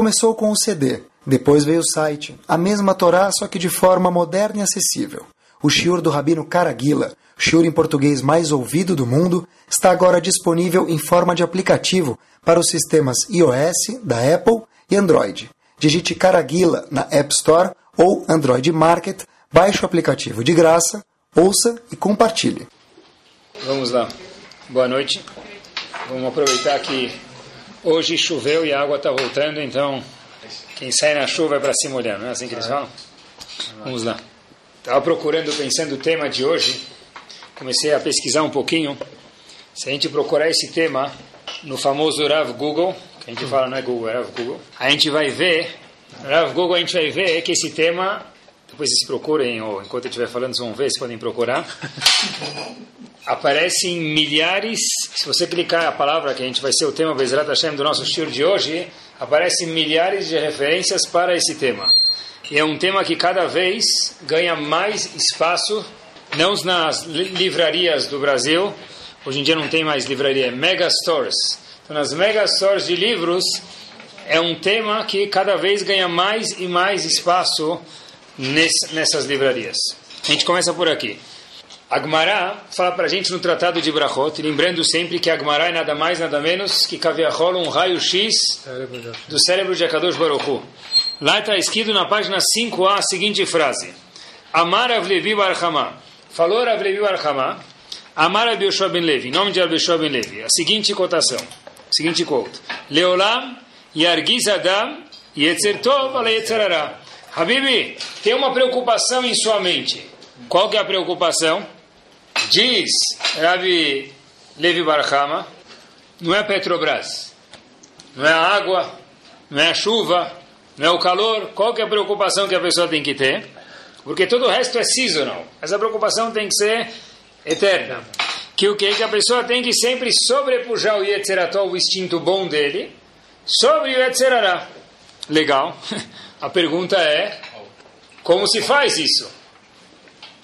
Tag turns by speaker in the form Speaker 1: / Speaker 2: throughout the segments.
Speaker 1: Começou com o CD, depois veio o site, a mesma Torá, só que de forma moderna e acessível. O shiur do Rabino Caraguila, shiur em português mais ouvido do mundo, está agora disponível em forma de aplicativo para os sistemas iOS, da Apple e Android. Digite Caraguila na App Store ou Android Market, baixe o aplicativo de graça, ouça e compartilhe.
Speaker 2: Vamos lá. Boa noite. Vamos aproveitar que hoje choveu e a água está voltando, então quem sai na chuva é para se molhar, não é assim que eles falam? Vamos lá. Estava procurando, pensando o tema de hoje, comecei a pesquisar um pouquinho. Se a gente procurar esse tema no famoso Rav Google, que a gente fala não é Google, é Rav Google, a gente vai ver, Rav Google a gente vai ver que esse tema, depois vocês procurem, ou enquanto eu estiver falando, vocês vão ver, vocês podem procurar, aparece em milhares, se você clicar a palavra que a gente vai ser o tema Bezerra Hashem do nosso estilo de hoje, aparecem milhares de referências para esse tema. E é um tema que cada vez ganha mais espaço, não nas livrarias do Brasil, hoje em dia não tem mais livraria, é mega stores. Então, nas mega stores de livros, é um tema que cada vez ganha mais e mais espaço nessas livrarias. A gente começa por aqui. Agmará fala para a gente no Tratado de Brachot, lembrando sempre que Agmará é nada mais, nada menos que Kaviahol, um raio-x do cérebro de Akadosh Baruch Hu. Lá está escrito na página 5a a seguinte frase: Amar Avlevi Barhama. Falou Avlevi Barhama. Amar Abioshua Ben Levi. Em nome de Abioshua Ben Levi. A seguinte cotação. Seguinte quote. Leolam Yargiz Adam Yetzer Tov Ale Yetzerara. Habibi, tem uma preocupação em sua mente. Qual que é a preocupação? Diz Rabi Levi Barhama. Não é Petrobras. Não é a água. Não é a chuva não é o calor, qual que é a preocupação que a pessoa tem que ter? Porque todo o resto é seasonal. Essa preocupação tem que ser eterna. Que o que? Que a pessoa tem que sempre sobrepujar o Yetzerató, o instinto bom dele, sobre o Yetzerará. Legal. A pergunta é, como se faz isso?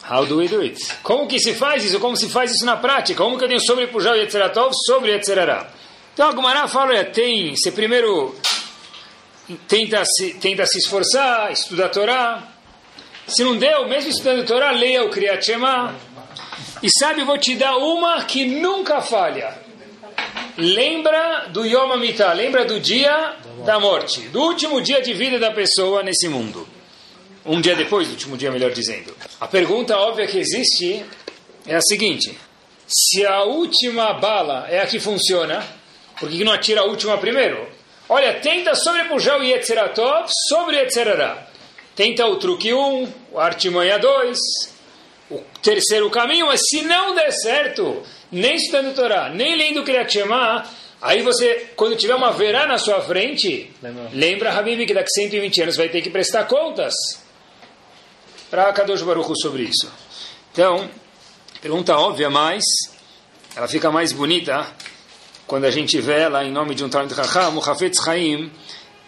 Speaker 2: How do we do it? Como que se faz isso? Como se faz isso na prática? Como que eu tenho sobrepujar o Yetzerató sobre o Yetzerará? Então a Gumara fala, tem, você primeiro tenta se, tenta se esforçar, estuda a Torá. Se não deu, mesmo estudando a Torá, leia o Kriyat Shema. E sabe, vou te dar uma que nunca falha. Lembra do Yom HaMitah, lembra do dia da morte, do último dia de vida da pessoa nesse mundo. Um dia depois do último dia, melhor dizendo. A pergunta óbvia que existe é a seguinte: se a última bala é a que funciona, por que não atira a última primeiro? Olha, tenta sobrepujar o Yetzeratov sobre o Yetzerará. Tenta o truque 1, um, o artimanha 2, o terceiro caminho, mas se não der certo, nem estudando Torá, nem lendo Kriyat Shema, aí você, quando tiver uma verá na sua frente, lembra, lembra Habib, que daqui 120 anos vai ter que prestar contas para Kadosh Baruch sobre isso. Então, pergunta óbvia, mas ela fica mais bonita quando a gente vê lá em nome de um Talmud Chacham, o Hafetz Chaim,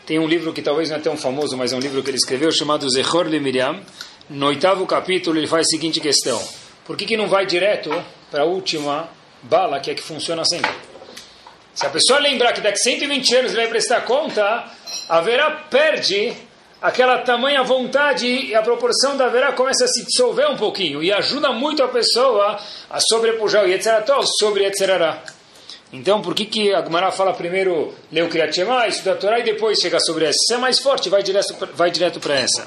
Speaker 2: tem um livro que talvez não é tão famoso, mas é um livro que ele escreveu, chamado Zechor Le Miriam. No oitavo capítulo, ele faz a seguinte questão. Por que, que não vai direto para a última bala, que é que funciona sempre? Se a pessoa lembrar que daqui 120 anos ele vai prestar conta, a Verá perde aquela tamanha vontade e a proporção da Verá começa a se dissolver um pouquinho e ajuda muito a pessoa a sobrepujar o Yetzeratol sobre Yetzerará. Então, por que, que a Gemara fala primeiro ler o Kriyat Shema, estudar a Torá e depois chegar sobre essa? Se é mais forte, vai direto, vai direto para essa.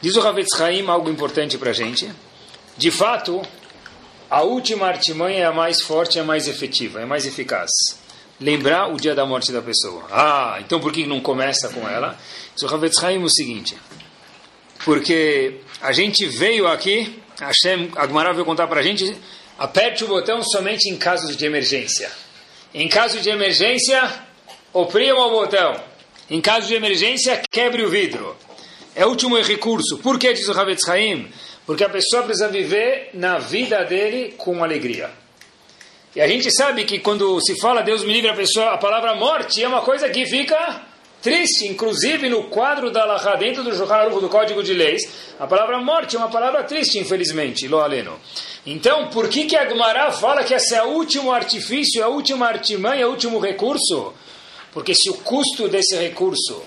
Speaker 2: Diz o Havetz Haim algo importante para a gente. De fato, a última artimanha é a mais forte, é a mais efetiva, é a mais eficaz. Lembrar o dia da morte da pessoa. Ah, então por que não começa com ela? Diz o Havetz Haim o seguinte. Porque a gente veio aqui, Hashem, a Gemara veio contar para a gente, aperte o botão somente em casos de emergência. Em caso de emergência, oprima o botão. Em caso de emergência, quebre o vidro. É o último recurso. Por que diz o Havetz Haim? Porque a pessoa precisa viver na vida dele com alegria. E a gente sabe que quando se fala Deus me livre a pessoa, a palavra morte é uma coisa que fica triste. Inclusive no quadro da Laha, dentro do Shulchan do Código de Leis, a palavra morte é uma palavra triste, infelizmente, lo. Então, por que, que a Gemara fala que esse é o último artifício, a última artimanha, o último recurso? Porque se o custo desse recurso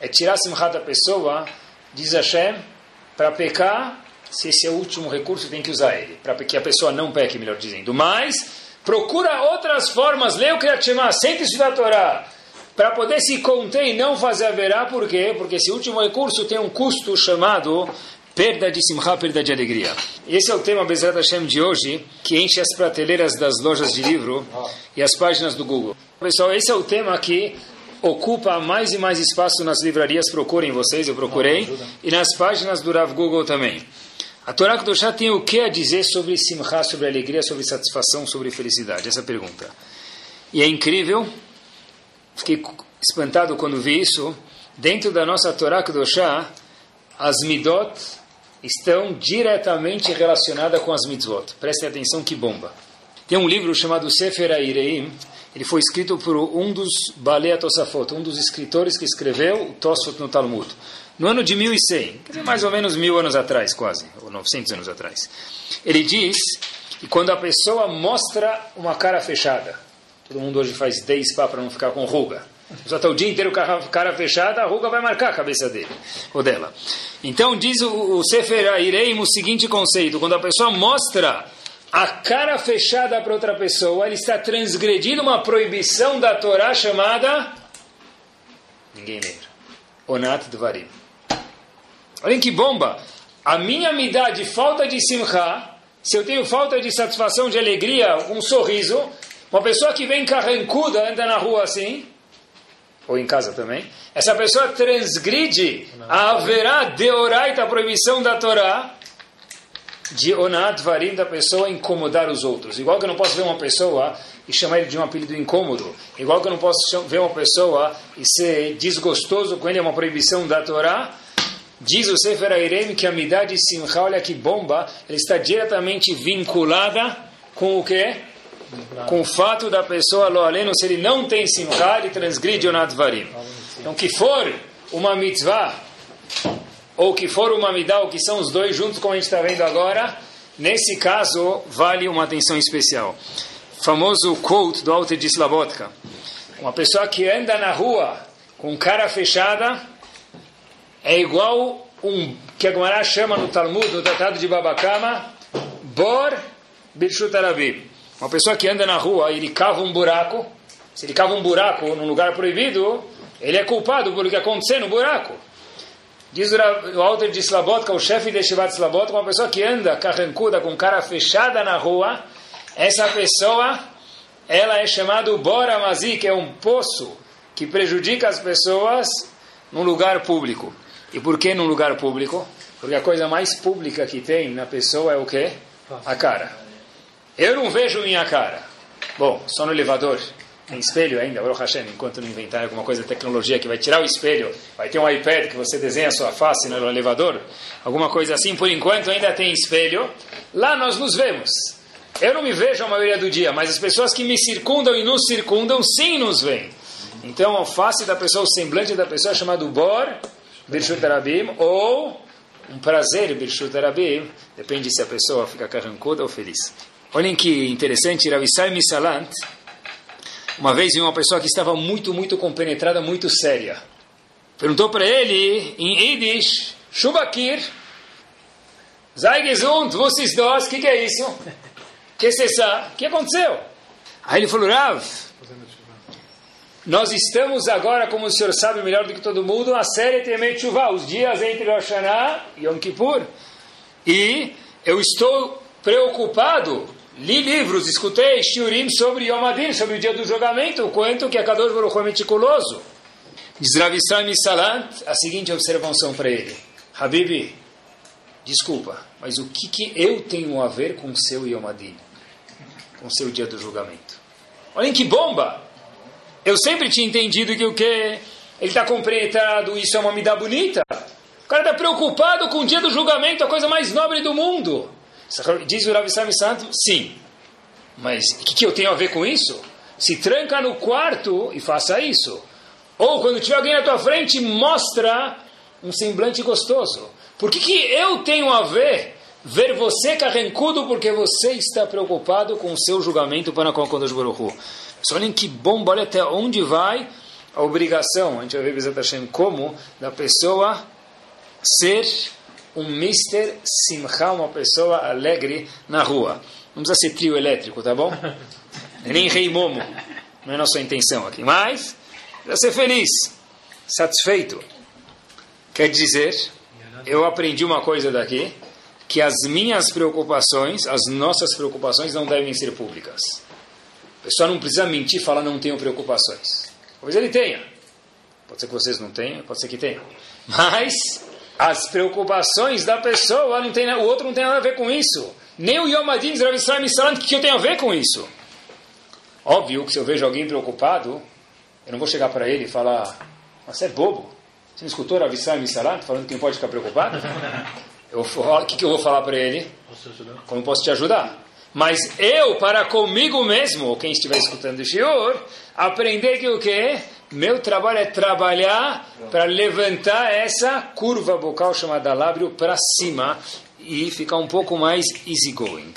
Speaker 2: é tirar a simchat da pessoa, diz Hashem, para pecar, se esse é o último recurso, tem que usar ele, para que a pessoa não peque, melhor dizendo. Mas, procura outras formas, leia o Kriyat Shema, sente estudar a Torá, para poder se conter e não fazer verá, por quê? Porque esse último recurso tem um custo chamado perda de simcha, perda de alegria. Esse é o tema Bezrat Hashem de hoje, que enche as prateleiras das lojas de livro e as páginas do Google. Pessoal, esse é o tema que ocupa mais e mais espaço nas livrarias, procurem vocês, eu procurei, e nas páginas do Rav Google também. A Torá Kedoshá tem o que a dizer sobre simcha, sobre alegria, sobre satisfação, sobre felicidade? Essa pergunta. E é incrível, fiquei espantado quando vi isso, dentro da nossa Torá Kedoshá, as midot estão diretamente relacionadas com as mitzvot. Prestem atenção que bomba. Tem um livro chamado Sefer Aireim, ele foi escrito por um dos Balei Tosafot, um dos escritores que escreveu o Tosfot no Talmud, no ano de 1100, quer dizer, mais ou menos mil anos atrás, quase, ou 900 anos atrás. Ele diz que quando a pessoa mostra uma cara fechada, todo mundo hoje faz 10 pá para não ficar com ruga, só está o dia inteiro com a cara fechada, a ruga vai marcar a cabeça dele, ou dela. Então diz o, o Sefer Aireim o seguinte conceito, quando a pessoa mostra a cara fechada para outra pessoa, ele está transgredindo uma proibição da Torá chamada. Ninguém lembra. Onat Dvarim. Olhem que bomba! A minha me dá de falta de simcha, se eu tenho falta de satisfação, de alegria, um sorriso, uma pessoa que vem carrancuda, anda na rua assim, ou em casa também, essa pessoa transgride a haverá deoraita, a proibição da Torá, de onat varim da pessoa incomodar os outros. Igual que eu não posso ver uma pessoa e chamar ele de um apelido incômodo. Igual que eu não posso ver uma pessoa e ser desgostoso com ele, é uma proibição da Torá. Diz o Sefer Airem que a midade simcha, olha que bomba, ele está diretamente vinculada com o quê? Com o fato da pessoa, lo aleno, se ele não tem simcha, ele transgride onat varim. Então, que for uma mitzvah ou que for uma midá, ou que são os dois juntos, como a gente está vendo agora, nesse caso vale uma atenção especial. Famoso quote do Alter de Slavotka. Uma pessoa que anda na rua com cara fechada é igual um que a Gemara chama no Talmud, no Tratado de Babakama, Bor Birshut Arabim. Uma pessoa que anda na rua e ele cava um buraco, se ele cava um buraco num lugar proibido, ele é culpado pelo que aconteceu no buraco. Diz o Alter de Slabotka, o chefe de Shivat Slabotka, uma pessoa que anda carrancuda, com cara fechada na rua, essa pessoa, ela é chamada Bora Mazi, que é um poço que prejudica as pessoas num lugar público. E por que num lugar público? Porque a coisa mais pública que tem na pessoa é o quê? A cara. Eu não vejo minha cara. Bom, só no elevador. Tem espelho ainda, Baruch Hashem, enquanto não inventar alguma coisa tecnologia que vai tirar o espelho, vai ter um iPad que você desenha a sua face no elevador, alguma coisa assim, por enquanto ainda tem espelho. Lá nós nos vemos. Eu não me vejo a maioria do dia, mas as pessoas que me circundam e nos circundam sim nos veem. Então a face da pessoa, o semblante da pessoa é chamado Bor, Birshut Arabim, ou um prazer, Birshut Arabim, depende se a pessoa fica carrancuda ou feliz. Olhem que interessante, Ravisai Misalant, uma vez vi uma pessoa que estava muito, muito compenetrada, muito séria. Perguntou para ele, em Yiddish, Shubakir, sei gesund, vocês dois, o que, que é isso? Que sabe? O que aconteceu? Aí ele falou, Rav, nós estamos agora, como o senhor sabe melhor do que todo mundo, a série Temei Tshuva, os dias entre Rosh e Yom Kippur. E eu estou preocupado Li livros, escutei shiurim sobre Yom Adin, sobre o dia do julgamento, o quanto que a Kadosh Baruch é meticuloso. Diz Rav Salant a seguinte observação para ele. Habibi, desculpa, mas o que, que eu tenho a ver com o seu Yom Adin? Com o seu dia do julgamento? Olhem que bomba! Eu sempre tinha entendido que o que ele está compreendendo, isso é uma midá bonita. O cara está preocupado com o dia do julgamento, a coisa mais nobre do mundo. Diz o Rav Sami Santo, sim. Mas o que, que eu tenho a ver com isso? Se tranca no quarto e faça isso. Ou quando tiver alguém na tua frente, mostra um semblante gostoso. Por que, que eu tenho a ver ver você carrancudo porque você está preocupado com o seu julgamento para com a Kodesh Baruch Olhem que bomba, olha até onde vai a obrigação, a gente vai ver Bezat Hashem, como da pessoa ser um Mr. Simcha, uma pessoa alegre na rua. Não precisa ser trio elétrico, tá bom? Nem rei momo. Não é nossa intenção aqui. Mas, precisa ser feliz, satisfeito. Quer dizer, eu aprendi uma coisa daqui, que as minhas preocupações, as nossas preocupações não devem ser públicas. A pessoa não precisa mentir e falar não tenho preocupações. Talvez ele tenha. Pode ser que vocês não tenham, pode ser que tenham. Mas as preocupações da pessoa, não tem, o outro não tem nada a ver com isso. Nem o Yom Adin Rav Israel Misalant, o que eu tenho a ver com isso? Óbvio que se eu vejo alguém preocupado, eu não vou chegar para ele e falar, você é bobo. Você não escutou Rav Israel Misalant falando que não pode ficar preocupado? O que, que eu vou falar para ele? Como posso te ajudar? Mas eu, para comigo mesmo, ou quem estiver escutando o Shior, aprender que o quê? Meu trabalho é trabalhar para levantar essa curva bucal chamada lábio para cima e ficar um pouco mais easygoing.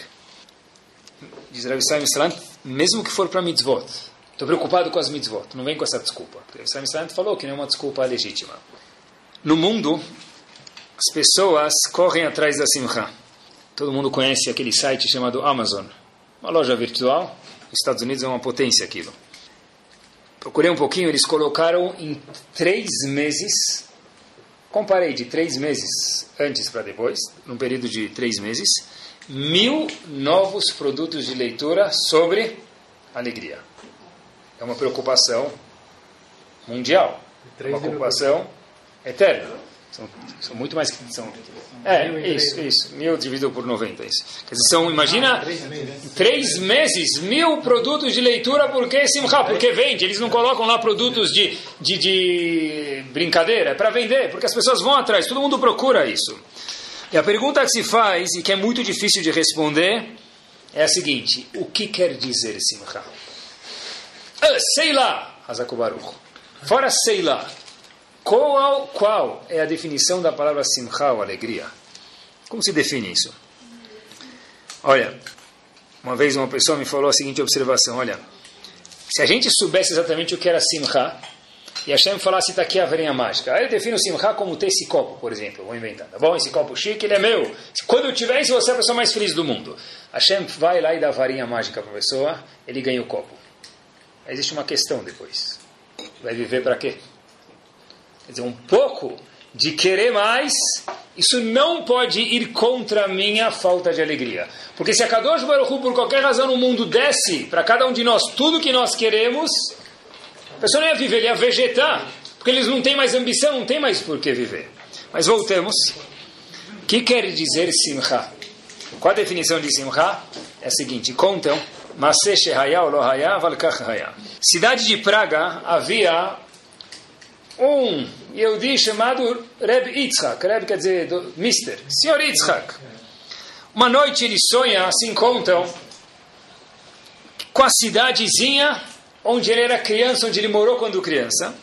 Speaker 2: Diz Rav Isai Salant, mesmo que for para mitzvot. Estou preocupado com as mitzvot, não vem com essa desculpa. Rav Isai Salant falou que não é uma desculpa legítima. No mundo, as pessoas correm atrás da simcha. Todo mundo conhece aquele site chamado Amazon, uma loja virtual. Nos Estados Unidos é uma potência aquilo. Procurei um pouquinho, eles colocaram em três meses, comparei de três meses antes para depois, num período de três meses, mil novos produtos de leitura sobre alegria. É uma preocupação mundial, uma preocupação eterna. São, são muito mais que são. É, isso, isso. Mil dividido por 90. Isso. Quer dizer, são, imagina, três meses, mil produtos de leitura, por que Simcha? Porque vende. Eles não colocam lá produtos de, de, de brincadeira, é para vender, porque as pessoas vão atrás, todo mundo procura isso. E a pergunta que se faz, e que é muito difícil de responder, é a seguinte: o que quer dizer Simcha? Ah, sei lá, Hazakubaruch. Fora sei lá. Qual, qual é a definição da palavra simcha, ou alegria? Como se define isso? Olha, uma vez uma pessoa me falou a seguinte observação: olha, se a gente soubesse exatamente o que era simcha, e Hashem falasse está aqui a varinha mágica, aí eu defino simcha como ter esse copo, por exemplo, vou inventar, tá bom? Esse copo chique, ele é meu. Quando eu tiver isso, você é a pessoa mais feliz do mundo. Hashem vai lá e dá a varinha mágica para a pessoa, ele ganha o copo. Existe uma questão depois. Vai viver para quê? Quer dizer, um pouco de querer mais, isso não pode ir contra a minha falta de alegria. Porque se a Kadosh Baruch Hu, por qualquer razão no mundo, desce para cada um de nós tudo que nós queremos, a pessoa não ia viver, ele ia vegetar. Porque eles não têm mais ambição, não tem mais por que viver. Mas voltemos. O que quer dizer simcha? Qual a definição de simcha? É a seguinte, contam, Cidade de Praga havia um Yehudi chamado Reb Yitzhak. Reb quer dizer do, Mister, Senhor Yitzhak. Uma noite ele sonha, assim contam, com a cidadezinha onde ele era criança, onde ele morou quando criança.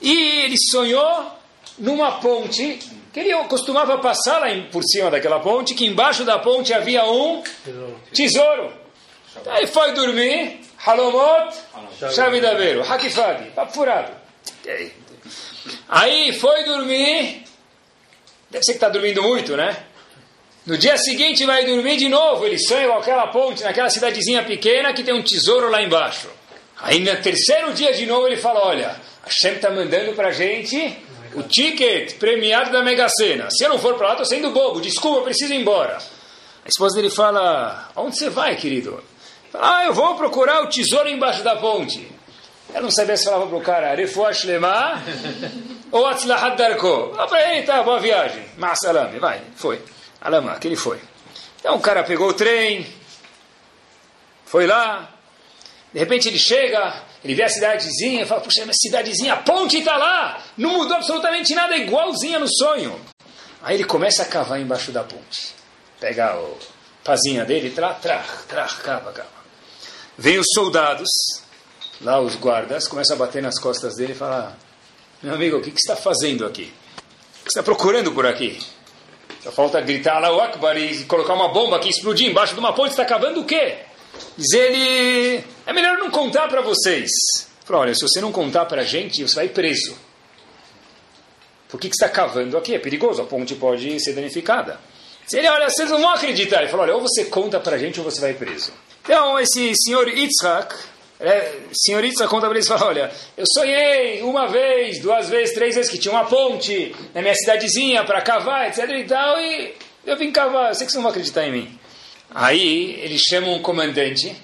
Speaker 2: E ele sonhou numa ponte que ele costumava passar lá por cima daquela ponte, que embaixo da ponte havia um tesouro. Aí foi dormir, Halomot, chave da beiro, Hakifadi, papo furado. Aí foi dormir. Deve ser que está dormindo muito, né? No dia seguinte vai dormir de novo. Ele sonha com aquela ponte, naquela cidadezinha pequena que tem um tesouro lá embaixo. Aí no terceiro dia de novo ele fala: Olha, a Hashem está mandando para a gente o ticket premiado da Mega Sena. Se eu não for para lá, estou sendo bobo. Desculpa, preciso ir embora. A esposa dele fala: Aonde você vai, querido? Ah, eu vou procurar o tesouro embaixo da ponte. Ela não sabia se falava para o cara Refuah Lema ou Atzlahat Darko. Para ele, tá, boa viagem. Ma'asalame, vai, foi. Alama, que ele foi. Então o cara pegou o trem, foi lá, de repente ele chega, ele vê a cidadezinha, fala, puxa, minha cidadezinha, a ponte está lá, não mudou absolutamente nada, é igualzinha no sonho. Aí ele começa a cavar embaixo da ponte. Pega o pazinha dele, tra, tra, tra, cava, cava. Vem os soldados, lá os guardas, começam a bater nas costas dele e falar: Meu amigo, o que, que você está fazendo aqui? O que você está procurando por aqui? Só falta gritar lá o Akbar e colocar uma bomba aqui, explodir embaixo de uma ponte, está acabando o quê? Diz ele: É melhor não contar para vocês. Falou, olha, se você não contar para a gente, você vai preso. Por que, que você está cavando aqui? É perigoso, a ponte pode ser danificada. Se ele, olha, vocês não vão acreditar. Ele falou, olha, ou você conta para a gente ou você vai preso. Então, esse senhor Yitzhak, é, senhor Yitzhak conta para eles e fala, olha, eu sonhei uma vez, duas vezes, três vezes que tinha uma ponte na minha cidadezinha para cavar, etc e tal, e eu vim cavar, eu sei que vocês não vão acreditar em mim. Aí, eles chamam um comandante,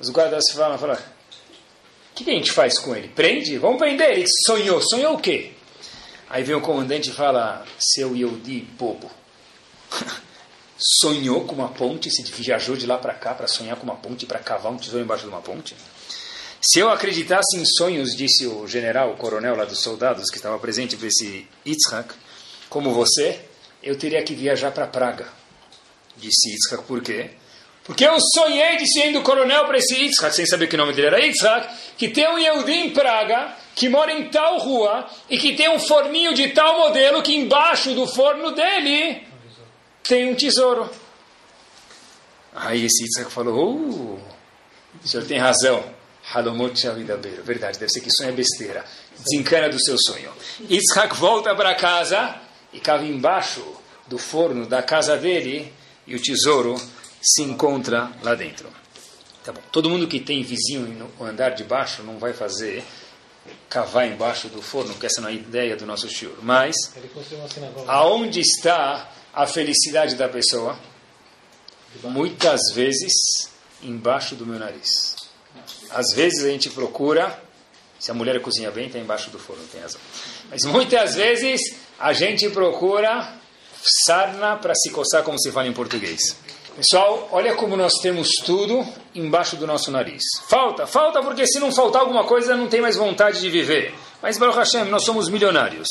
Speaker 2: os guardas falam, falam o que, que a gente faz com ele? Prende? Vamos prender ele. Sonhou. Sonhou o quê? Aí vem o comandante e fala, seu Yodi bobo. Sonhou com uma ponte, se viajou de lá para cá para sonhar com uma ponte, para cavar um tesouro embaixo de uma ponte? Se eu acreditasse em sonhos, disse o general, o coronel lá dos soldados que estava presente para esse Yitzhak, como você, eu teria que viajar para Praga. Disse Yitzhak, por quê? Porque eu sonhei de ser do coronel para esse Yitzhak, sem saber que o nome dele era Yitzhak, que tem um Yehudi em Praga, que mora em tal rua, e que tem um forninho de tal modelo, que embaixo do forno dele tem um tesouro. Aí esse Yitzhak falou, oh, o senhor tem razão. Halomot Shavidabeiro. Verdade, deve ser que sonho é besteira. Desencana do seu sonho. Yitzhak volta para casa e cava embaixo do forno da casa dele e o tesouro se encontra lá dentro. Tá bom. Todo mundo que tem vizinho no andar de baixo não vai fazer cavar embaixo do forno, porque essa não é a ideia do nosso shiur. Mas, aonde está a felicidade da pessoa? Muitas vezes, embaixo do meu nariz. Às vezes a gente procura, se a mulher cozinha bem, está embaixo do forno, tem razão. Mas muitas vezes a gente procura sarna para se coçar, como se fala em português. Pessoal, olha como nós temos tudo embaixo do nosso nariz. Falta, falta porque se não faltar alguma coisa não tem mais vontade de viver. Mas Baruch Hashem, nós somos milionários.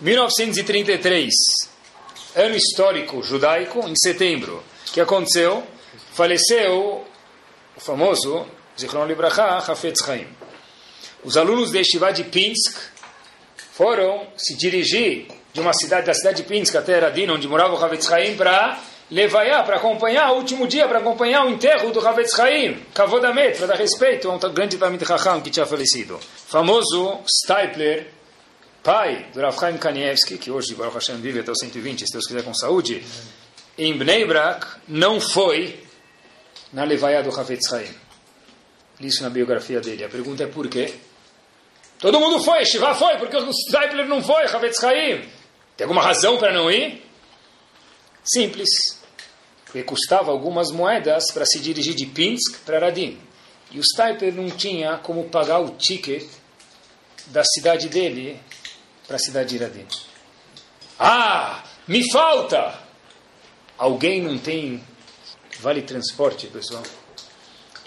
Speaker 2: 1933, ano histórico judaico, em setembro, que aconteceu? Faleceu o famoso Zichron Libracha Hafetz Chaim. Os alunos de Yeshiva de Pinsk foram se dirigir de uma cidade, da cidade de Pinsk até Eradin, onde morava o Hafetz Chaim, para Levaiá, para acompanhar o último dia, para acompanhar o enterro do Havetz Haim, Kavodamet, para dar respeito a um grande Talmid Chacham que tinha falecido. Famoso Stipler, pai do Rav Chaim Kanievski, que hoje Baruch Hashem vive até os 120, se Deus quiser com saúde, em Bnei Brak, não foi na Levaiá do Havetz Haim. Isso na biografia dele. A pergunta é por quê? Todo mundo foi, Shiva foi, porque o Stipler não foi, Havetz Haim. Tem alguma razão para não ir? Simples porque custava algumas moedas para se dirigir de Pinsk para Radim. E o Stiper não tinha como pagar o ticket da cidade dele para a cidade de Radim. Ah, me falta! Alguém não tem vale transporte, pessoal?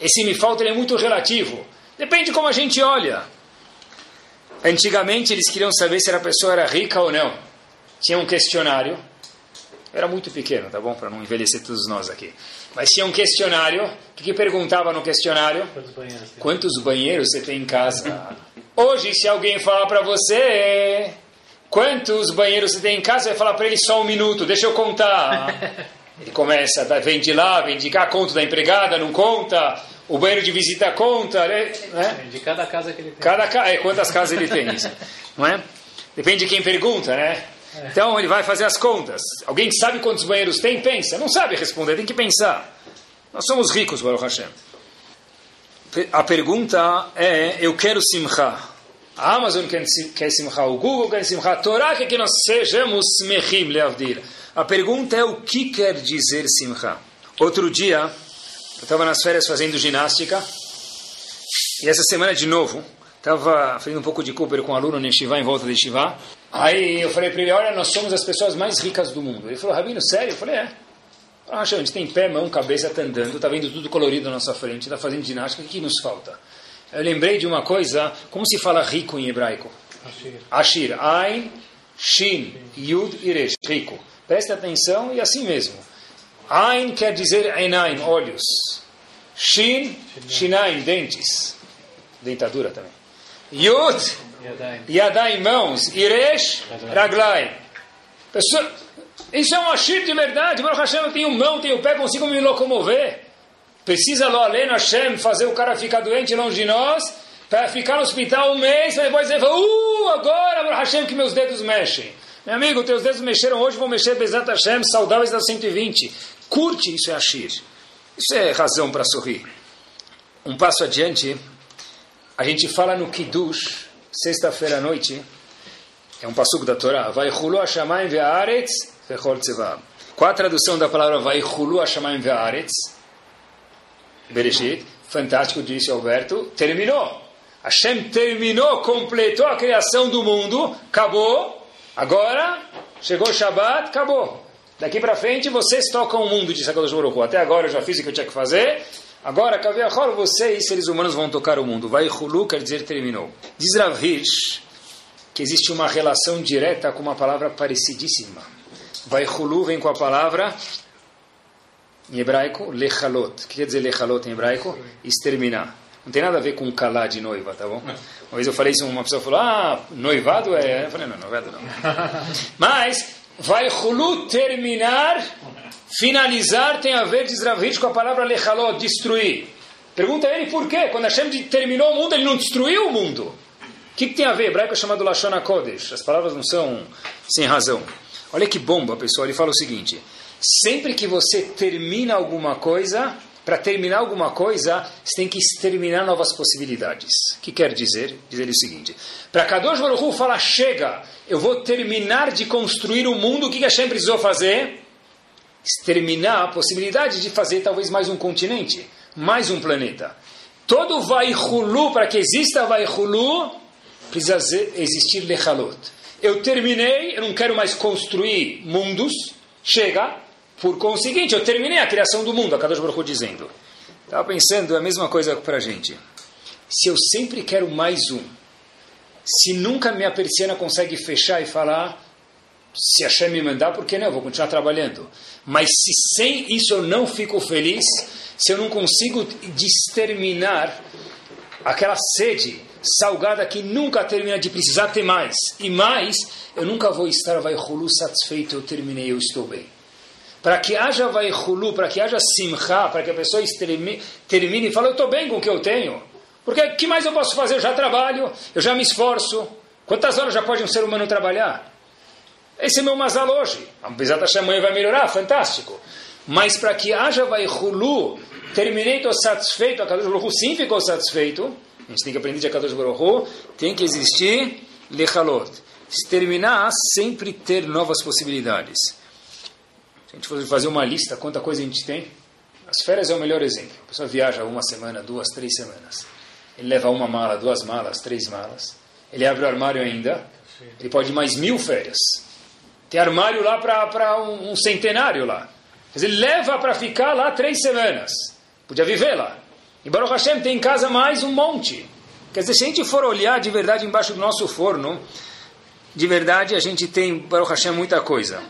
Speaker 2: Esse me falta é muito relativo. Depende de como a gente olha. Antigamente eles queriam saber se a pessoa era rica ou não. Tinha um questionário era muito pequeno, tá bom? Para não envelhecer todos nós aqui. Mas tinha um questionário. O que, que perguntava no questionário? Quantos banheiros, Quantos banheiros você tem em casa? Hoje, se alguém falar para você quantos banheiros você tem em casa, vai falar para ele só um minuto, deixa eu contar. Ele começa, vem de lá, vem de cá, conta da empregada, não conta. O banheiro de visita conta, né?
Speaker 3: De cada casa que ele tem.
Speaker 2: Cada, é, quantas casas ele tem, isso, não é? Depende de quem pergunta, né? Então ele vai fazer as contas. Alguém sabe quantos banheiros tem? Pensa. Não sabe responder, tem que pensar. Nós somos ricos, Baruch Hashem. A pergunta é: eu quero simcha. A Amazon quer simcha, o Google quer simcha, a Torá quer que nós sejamos mechim leavdir. A pergunta é: o que quer dizer simcha? Outro dia, eu estava nas férias fazendo ginástica, e essa semana de novo, estava fazendo um pouco de Cooper com um aluno no Shiva, em volta de Shiva. Aí eu falei para ele, olha, nós somos as pessoas mais ricas do mundo. Ele falou, Rabino, sério? Eu falei, é. Ah, a gente tem pé, mão, cabeça, está andando, está vendo tudo colorido na nossa frente, está fazendo ginástica, o que nos falta? Eu lembrei de uma coisa, como se fala rico em hebraico? Ashir. Ashir. Ain, Shin, Yud e Resh. Rico. Preste atenção e assim mesmo. Ain quer dizer Enaim, olhos. Shin, Shinaim, dentes. Dentadura também. Yud, Yadai, mãos. Iresh, Raglai. Pessoa, isso é um Ashir de verdade. Baruch Hashem, eu tenho mão, tenho pé, consigo me locomover. Precisa lo além Hashem fazer o cara ficar doente longe de nós. para ficar no hospital um mês, para depois dizer, uh, agora, Hashem, que meus dedos mexem. Meu amigo, teus dedos mexeram hoje, vão mexer Bezat Hashem, saudáveis da 120. Curte, isso é Ashir. Isso é razão para sorrir. Um passo adiante, a gente fala no Kiddush, sexta-feira à noite, é um passuco da Torá, vai Hulu Hashamayim ve'aretz vechol. Qual a tradução da palavra vai Hulu Hashamayim ve'aretz? Bereshit, fantástico, disse Alberto, terminou. Hashem terminou, completou a criação do mundo, acabou, agora chegou Shabbat, acabou. Daqui para frente vocês tocam o mundo, disse Akadosh Baruch Até agora eu já fiz o que eu tinha que fazer, agora, Kaviachor, vocês, seres humanos, vão tocar o mundo. Vai Hulu quer dizer terminou. Diz Rav Hirsch que existe uma relação direta com uma palavra parecidíssima. Vai Hulu vem com a palavra em hebraico, lechalot. O que quer dizer lechalot em hebraico? Exterminar. Não tem nada a ver com calar de noiva, tá bom? Uma vez eu falei isso, uma pessoa falou, ah, noivado é... Eu falei, não, noivado não. Mas, vai hulu terminar, finalizar, tem a ver, diz Ravitch, com a palavra lechalot, destruir. Pergunta ele por quê? Quando Hashem terminou o mundo, ele não destruiu o mundo. O que, que tem a ver? Hebraico é chamado Lashon HaKodesh. As palavras não são sem razão. Olha que bomba, pessoal. Ele fala o seguinte, sempre que você termina alguma coisa, para terminar alguma coisa, você tem que exterminar novas possibilidades. O que quer dizer? Dizer o seguinte: para Kadosh Baruch falar, chega, eu vou terminar de construir o mundo, o que Hashem precisou fazer? Exterminar a possibilidade de fazer talvez mais um continente, mais um planeta. Todo Vaihulu, para que exista Vaihulu, precisa existir Lechalot. Eu terminei, eu não quero mais construir mundos, chega, por conseguinte, eu terminei a criação do mundo, a Kadosh Baruch dizendo. Estava pensando a mesma coisa para a gente. Se eu sempre quero mais um, se nunca minha persiana consegue fechar e falar, se Hashem me mandar, por que não? Eu vou continuar trabalhando. Mas se sem isso eu não fico feliz, se eu não consigo exterminar aquela sede salgada que nunca termina de precisar ter mais, e mais, eu nunca vou estar vai satisfeito, eu terminei, eu estou bem para que haja vaihulu, para que haja simcha, para que a pessoa termine e fale, eu estou bem com o que eu tenho. Porque o que mais eu posso fazer? Eu já trabalho, eu já me esforço. Quantas horas já pode um ser humano trabalhar? Esse é meu mazal hoje. Apesar da amanhã vai melhorar, fantástico. Mas para que haja vaihulu, terminei, estou satisfeito, a Kadosh Baruch sim ficou satisfeito, a gente tem que aprender de Kadosh Baruch tem que existir lechalot. Se terminar, sempre ter novas possibilidades. Se a gente for fazer uma lista, quanta coisa a gente tem, as férias é o melhor exemplo. A pessoa viaja uma semana, duas, três semanas. Ele leva uma mala, duas malas, três malas. Ele abre o armário ainda. Ele pode ir mais mil férias. Tem armário lá para um, um, centenário lá. Quer dizer, ele leva para ficar lá três semanas. Podia viver lá. E Baruch Hashem tem em casa mais um monte. Quer dizer, se a gente for olhar de verdade embaixo do nosso forno, de verdade a gente tem, Baruch Hashem, muita coisa.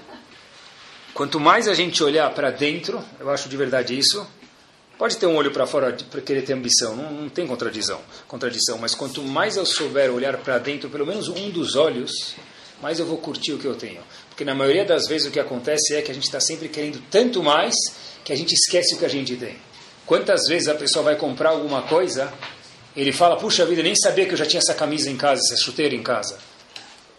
Speaker 2: Quanto mais a gente olhar para dentro, eu acho de verdade isso, pode ter um olho para fora para querer ter ambição, não, não tem contradição, contradição, mas quanto mais eu souber olhar para dentro, pelo menos um dos olhos, mais eu vou curtir o que eu tenho. Porque na maioria das vezes o que acontece é que a gente está sempre querendo tanto mais que a gente esquece o que a gente tem. Quantas vezes a pessoa vai comprar alguma coisa, ele fala, puxa vida, nem sabia que eu já tinha essa camisa em casa, essa chuteira em casa.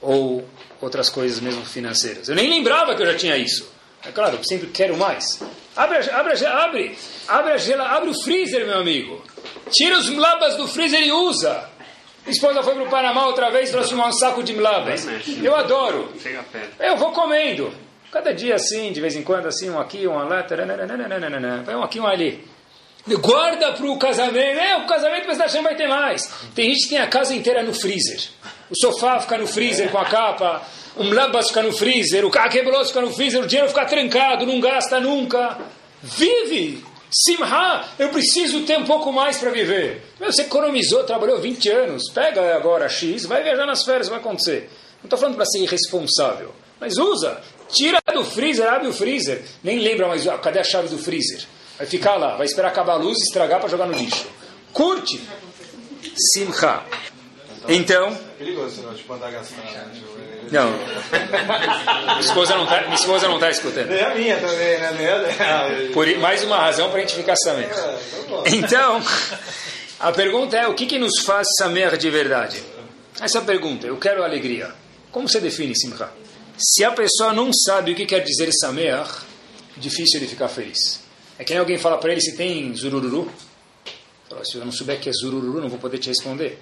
Speaker 2: Ou outras coisas mesmo financeiras. Eu nem lembrava que eu já tinha isso. É claro, eu sempre quero mais. Abre, abre, abre, abre, a gela, abre o freezer, meu amigo. Tira os mlabas do freezer e usa. Minha esposa foi para o Panamá outra vez e trouxe um saco de mlabas. Eu adoro. Eu vou comendo. Cada dia assim, de vez em quando, assim, um aqui, um lá. Vai um aqui, um ali. Guarda para o casamento. É, o casamento você vai ter mais. Tem gente que tem a casa inteira no freezer. O sofá fica no freezer com a capa um lambas fica no freezer, o kakeblos fica no freezer, o dinheiro fica trancado, não gasta nunca. Vive! Simha, eu preciso ter um pouco mais para viver. Você economizou, trabalhou 20 anos, pega agora X, vai viajar nas férias, vai acontecer. Não estou falando para ser irresponsável, mas usa. Tira do freezer, abre o freezer. Nem lembra mais, cadê a chave do freezer? Vai ficar lá, vai esperar acabar a luz estragar para jogar no lixo. Curte! Simha. Então. É perigoso esse de gastar. Não. minha esposa não está esposa não tá escutando.
Speaker 3: É a minha também, né?
Speaker 2: Por, mais uma razão para a gente ficar sabendo. É, então, A pergunta é, o que, que nos faz samer de verdade? Essa pergunta, eu quero alegria. Como você define simcha? Se a pessoa não sabe o que quer dizer samer, difícil ele ficar feliz. É que nem alguém fala para ele se tem zurururu. Fala, se eu não souber que é zurururu, não vou poder te responder.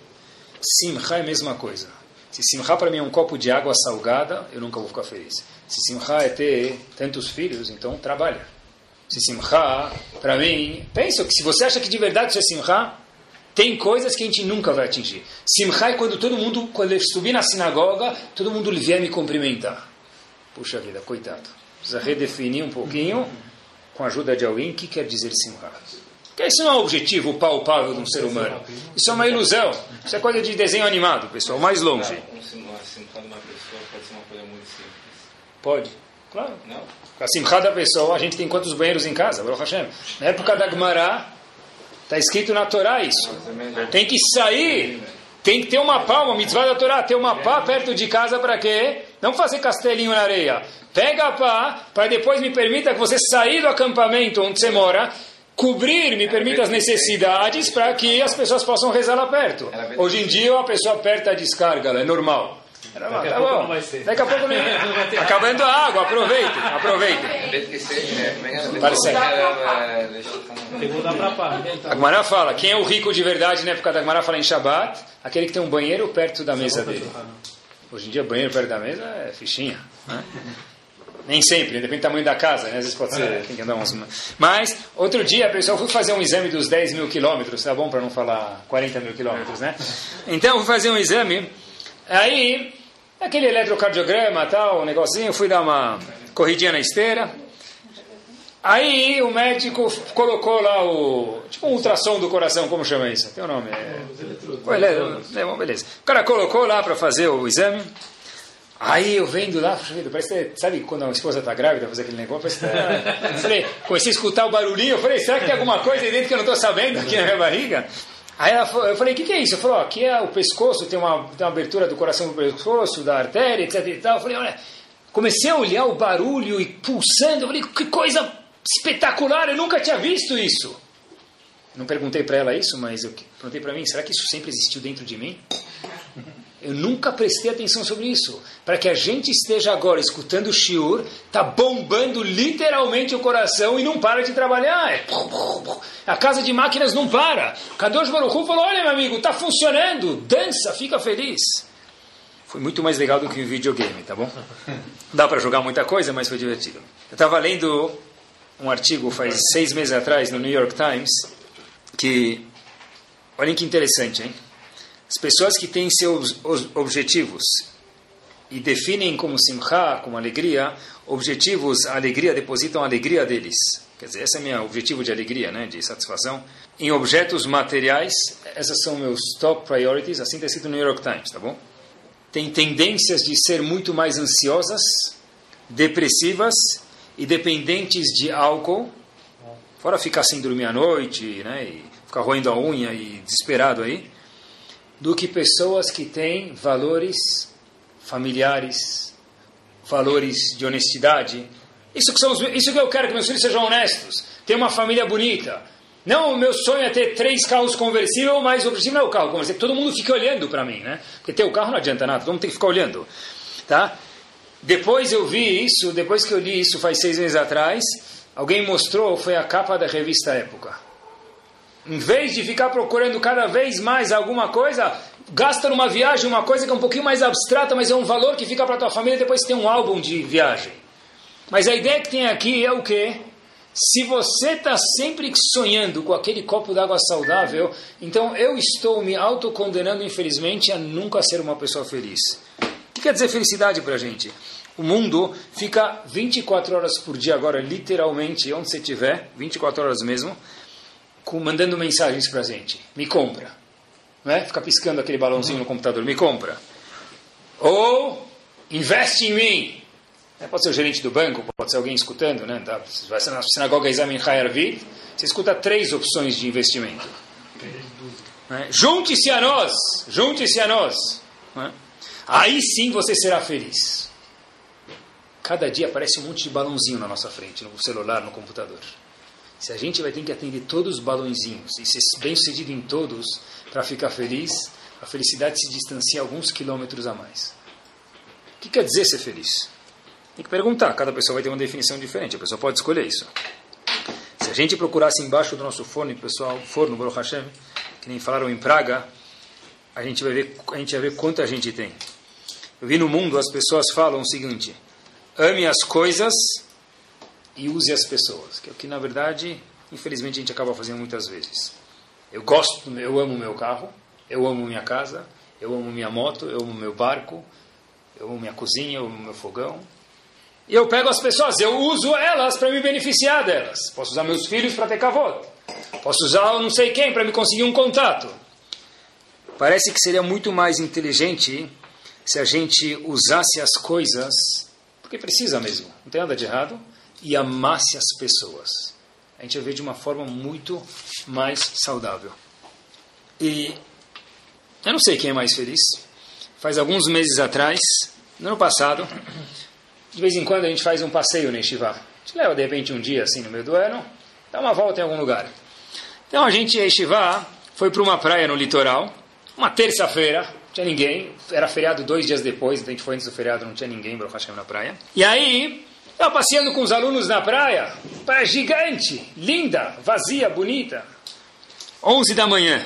Speaker 2: Simcha é a mesma coisa. Se simcha para mim é um copo de água salgada, eu nunca vou ficar feliz. Se simcha é ter tantos filhos, então trabalha. Se simcha, para mim, pensa que se você acha que de verdade isso é simcha, tem coisas que a gente nunca vai atingir. Simcha é quando todo mundo, quando eu subir na sinagoga, todo mundo vier me cumprimentar. Puxa vida, coitado. Precisa redefinir um pouquinho, com a ajuda de alguém, o que quer dizer simcha. Porque isso não é um objetivo palpável de um ser humano. Isso é uma ilusão. Isso é coisa de desenho animado, pessoal, mais longe. Pode, claro. A simcha da pessoa, a gente tem quantos banheiros em casa? Hashem. Na época da Gemara, está escrito na Torá isso. Tem que sair, tem que ter uma pá, uma mitzvah da Torá, ter uma pá perto de casa para quê? Não fazer castelinho na areia. Pega a pá, para depois me permita que você sair do acampamento onde você mora, cobrir, me permita as necessidades para que as pessoas possam rezar lá perto. Hoje em dia a pessoa aperta a descarga, é normal. Daqui a, tá bom. Daqui a pouco nem. Acabando a água, aproveite, aproveite. Parece. A Gmará fala: quem é o rico de verdade na época da Gmará fala em Shabbat? Aquele que tem um banheiro perto da mesa dele. Hoje em dia, banheiro perto da mesa é fichinha. Né? Nem sempre, depende do tamanho da casa, né? às vezes pode ser, tem que andar uns... Mas, outro dia, pessoal, fui fazer um exame dos 10 mil quilômetros, tá bom para não falar 40 mil quilômetros, né? Então, fui fazer um exame, aí aquele eletrocardiograma, tal, um negocinho, fui dar uma corridinha na esteira. Aí o médico colocou lá o. Tipo um ultrassom do coração, como chama isso? Tem o um nome? É... é, é beleza. O cara colocou lá para fazer o exame. Aí eu vendo lá, parece sabe quando a esposa está grávida, fazer aquele negócio? Parece, falei, comecei a escutar o barulhinho, eu falei, será que tem alguma coisa aí dentro que eu não estou sabendo aqui na minha barriga? Aí ela, eu falei, o que, que, é isso? Eu falei, aqui é o pescoço, tem uma, tem uma abertura do coração do pescoço, da artéria, etc e tal. Eu falei, olha, comecei a olhar o barulho e pulsando, eu falei, que coisa espetacular, eu nunca tinha visto isso. Não perguntei para ela isso, mas eu perguntei para mim, será que isso sempre existiu dentro de mim? Eu nunca prestei atenção sobre isso. Para que a gente esteja agora escutando o shiur, tá bombando literalmente o coração e não para de trabalhar. É... A casa de máquinas não para. Kadosh Baruch Hu falou, olha meu amigo, tá funcionando, dança, fica feliz. Foi muito mais legal do que um videogame, tá bom? Dá para jogar muita coisa, mas foi divertido. Eu estava lendo um artigo faz seis meses atrás no New York Times que, olhem que interessante, hein? As pessoas que têm seus objetivos e definem como simcha, como alegria, objetivos, alegria, depositam a alegria deles. Quer dizer, esse é meu objetivo de alegria, né, de satisfação. Em objetos materiais, essas são meus top priorities, assim está escrito no New York Times, tá bom? Tem tendências de ser muito mais ansiosas, depressivas e dependentes de álcool, fora ficar sem dormir à noite, né, e ficar roendo a unha e desesperado aí, do que pessoas que têm valores familiares, valores de honestidade. Isso que, são os, isso que eu quero, que meus filhos sejam honestos, ter uma família bonita. Não, o meu sonho é ter três carros conversíveis, mas o objetivo não é o carro conversível. Todo mundo fica olhando para mim, né? Porque ter o carro não adianta nada, todo mundo tem que ficar olhando. Tá? Depois eu vi isso, depois que eu li isso faz seis meses atrás, alguém mostrou, foi a capa da revista Época. Em vez de ficar procurando cada vez mais alguma coisa, gasta numa viagem uma coisa que é um pouquinho mais abstrata, mas é um valor que fica para tua família depois tem um álbum de viagem. Mas a ideia que tem aqui é o quê? Se você está sempre sonhando com aquele copo d'água saudável, então eu estou me autocondenando, infelizmente, a nunca ser uma pessoa feliz. O que quer dizer felicidade para a gente? O mundo fica 24 horas por dia agora, literalmente, onde você estiver, 24 horas mesmo, mandando mensagens para a gente. Me compra. Não é? Fica piscando aquele balãozinho no computador. Me compra. Ou investe em mim. É, pode ser o gerente do banco, pode ser alguém escutando. Né? Tá, vai ser na sinagoga Examen Hayarvit. Você escuta três opções de investimento. É? Junte-se a nós. Junte-se a nós. É? Aí sim você será feliz. Cada dia aparece um monte de balãozinho na nossa frente, no celular, no computador. Se a gente vai ter que atender todos os balãozinhos e ser bem sucedido em todos para ficar feliz, a felicidade se distancia alguns quilômetros a mais. O que quer dizer ser feliz? Tem que perguntar, cada pessoa vai ter uma definição diferente, a pessoa pode escolher isso. Se a gente procurasse embaixo do nosso forno, pessoal, forno, Baruch Hashem, que nem falaram em Praga, a gente vai ver, a gente vai ver quanta gente tem. Eu vi no mundo as pessoas falam o seguinte: ame as coisas e use as pessoas, que é o que na verdade, infelizmente, a gente acaba fazendo muitas vezes. Eu gosto, eu amo meu carro, eu amo minha casa, eu amo minha moto, eu amo meu barco, eu amo minha cozinha, eu amo meu fogão. E eu pego as pessoas, eu uso elas para me beneficiar delas. Posso usar meus filhos para ter cavalo. Posso usar não sei quem para me conseguir um contato. Parece que seria muito mais inteligente se a gente usasse as coisas, porque precisa mesmo, não tem nada de errado, e amasse as pessoas. A gente vai ver de uma forma muito mais saudável. E eu não sei quem é mais feliz. Faz alguns meses atrás, no ano passado, de vez em quando a gente faz um passeio no Yeshiva. A gente leva de repente um dia assim no meio do ano, dá uma volta em algum lugar. Então a gente, Yeshiva, foi para uma praia no litoral, uma terça-feira, não tinha ninguém, era feriado dois dias depois, então a gente foi antes do feriado, não tinha ninguém, Baruch na praia. E aí, estava passeando com os alunos na praia, praia gigante, linda, vazia, bonita. 11 da manhã.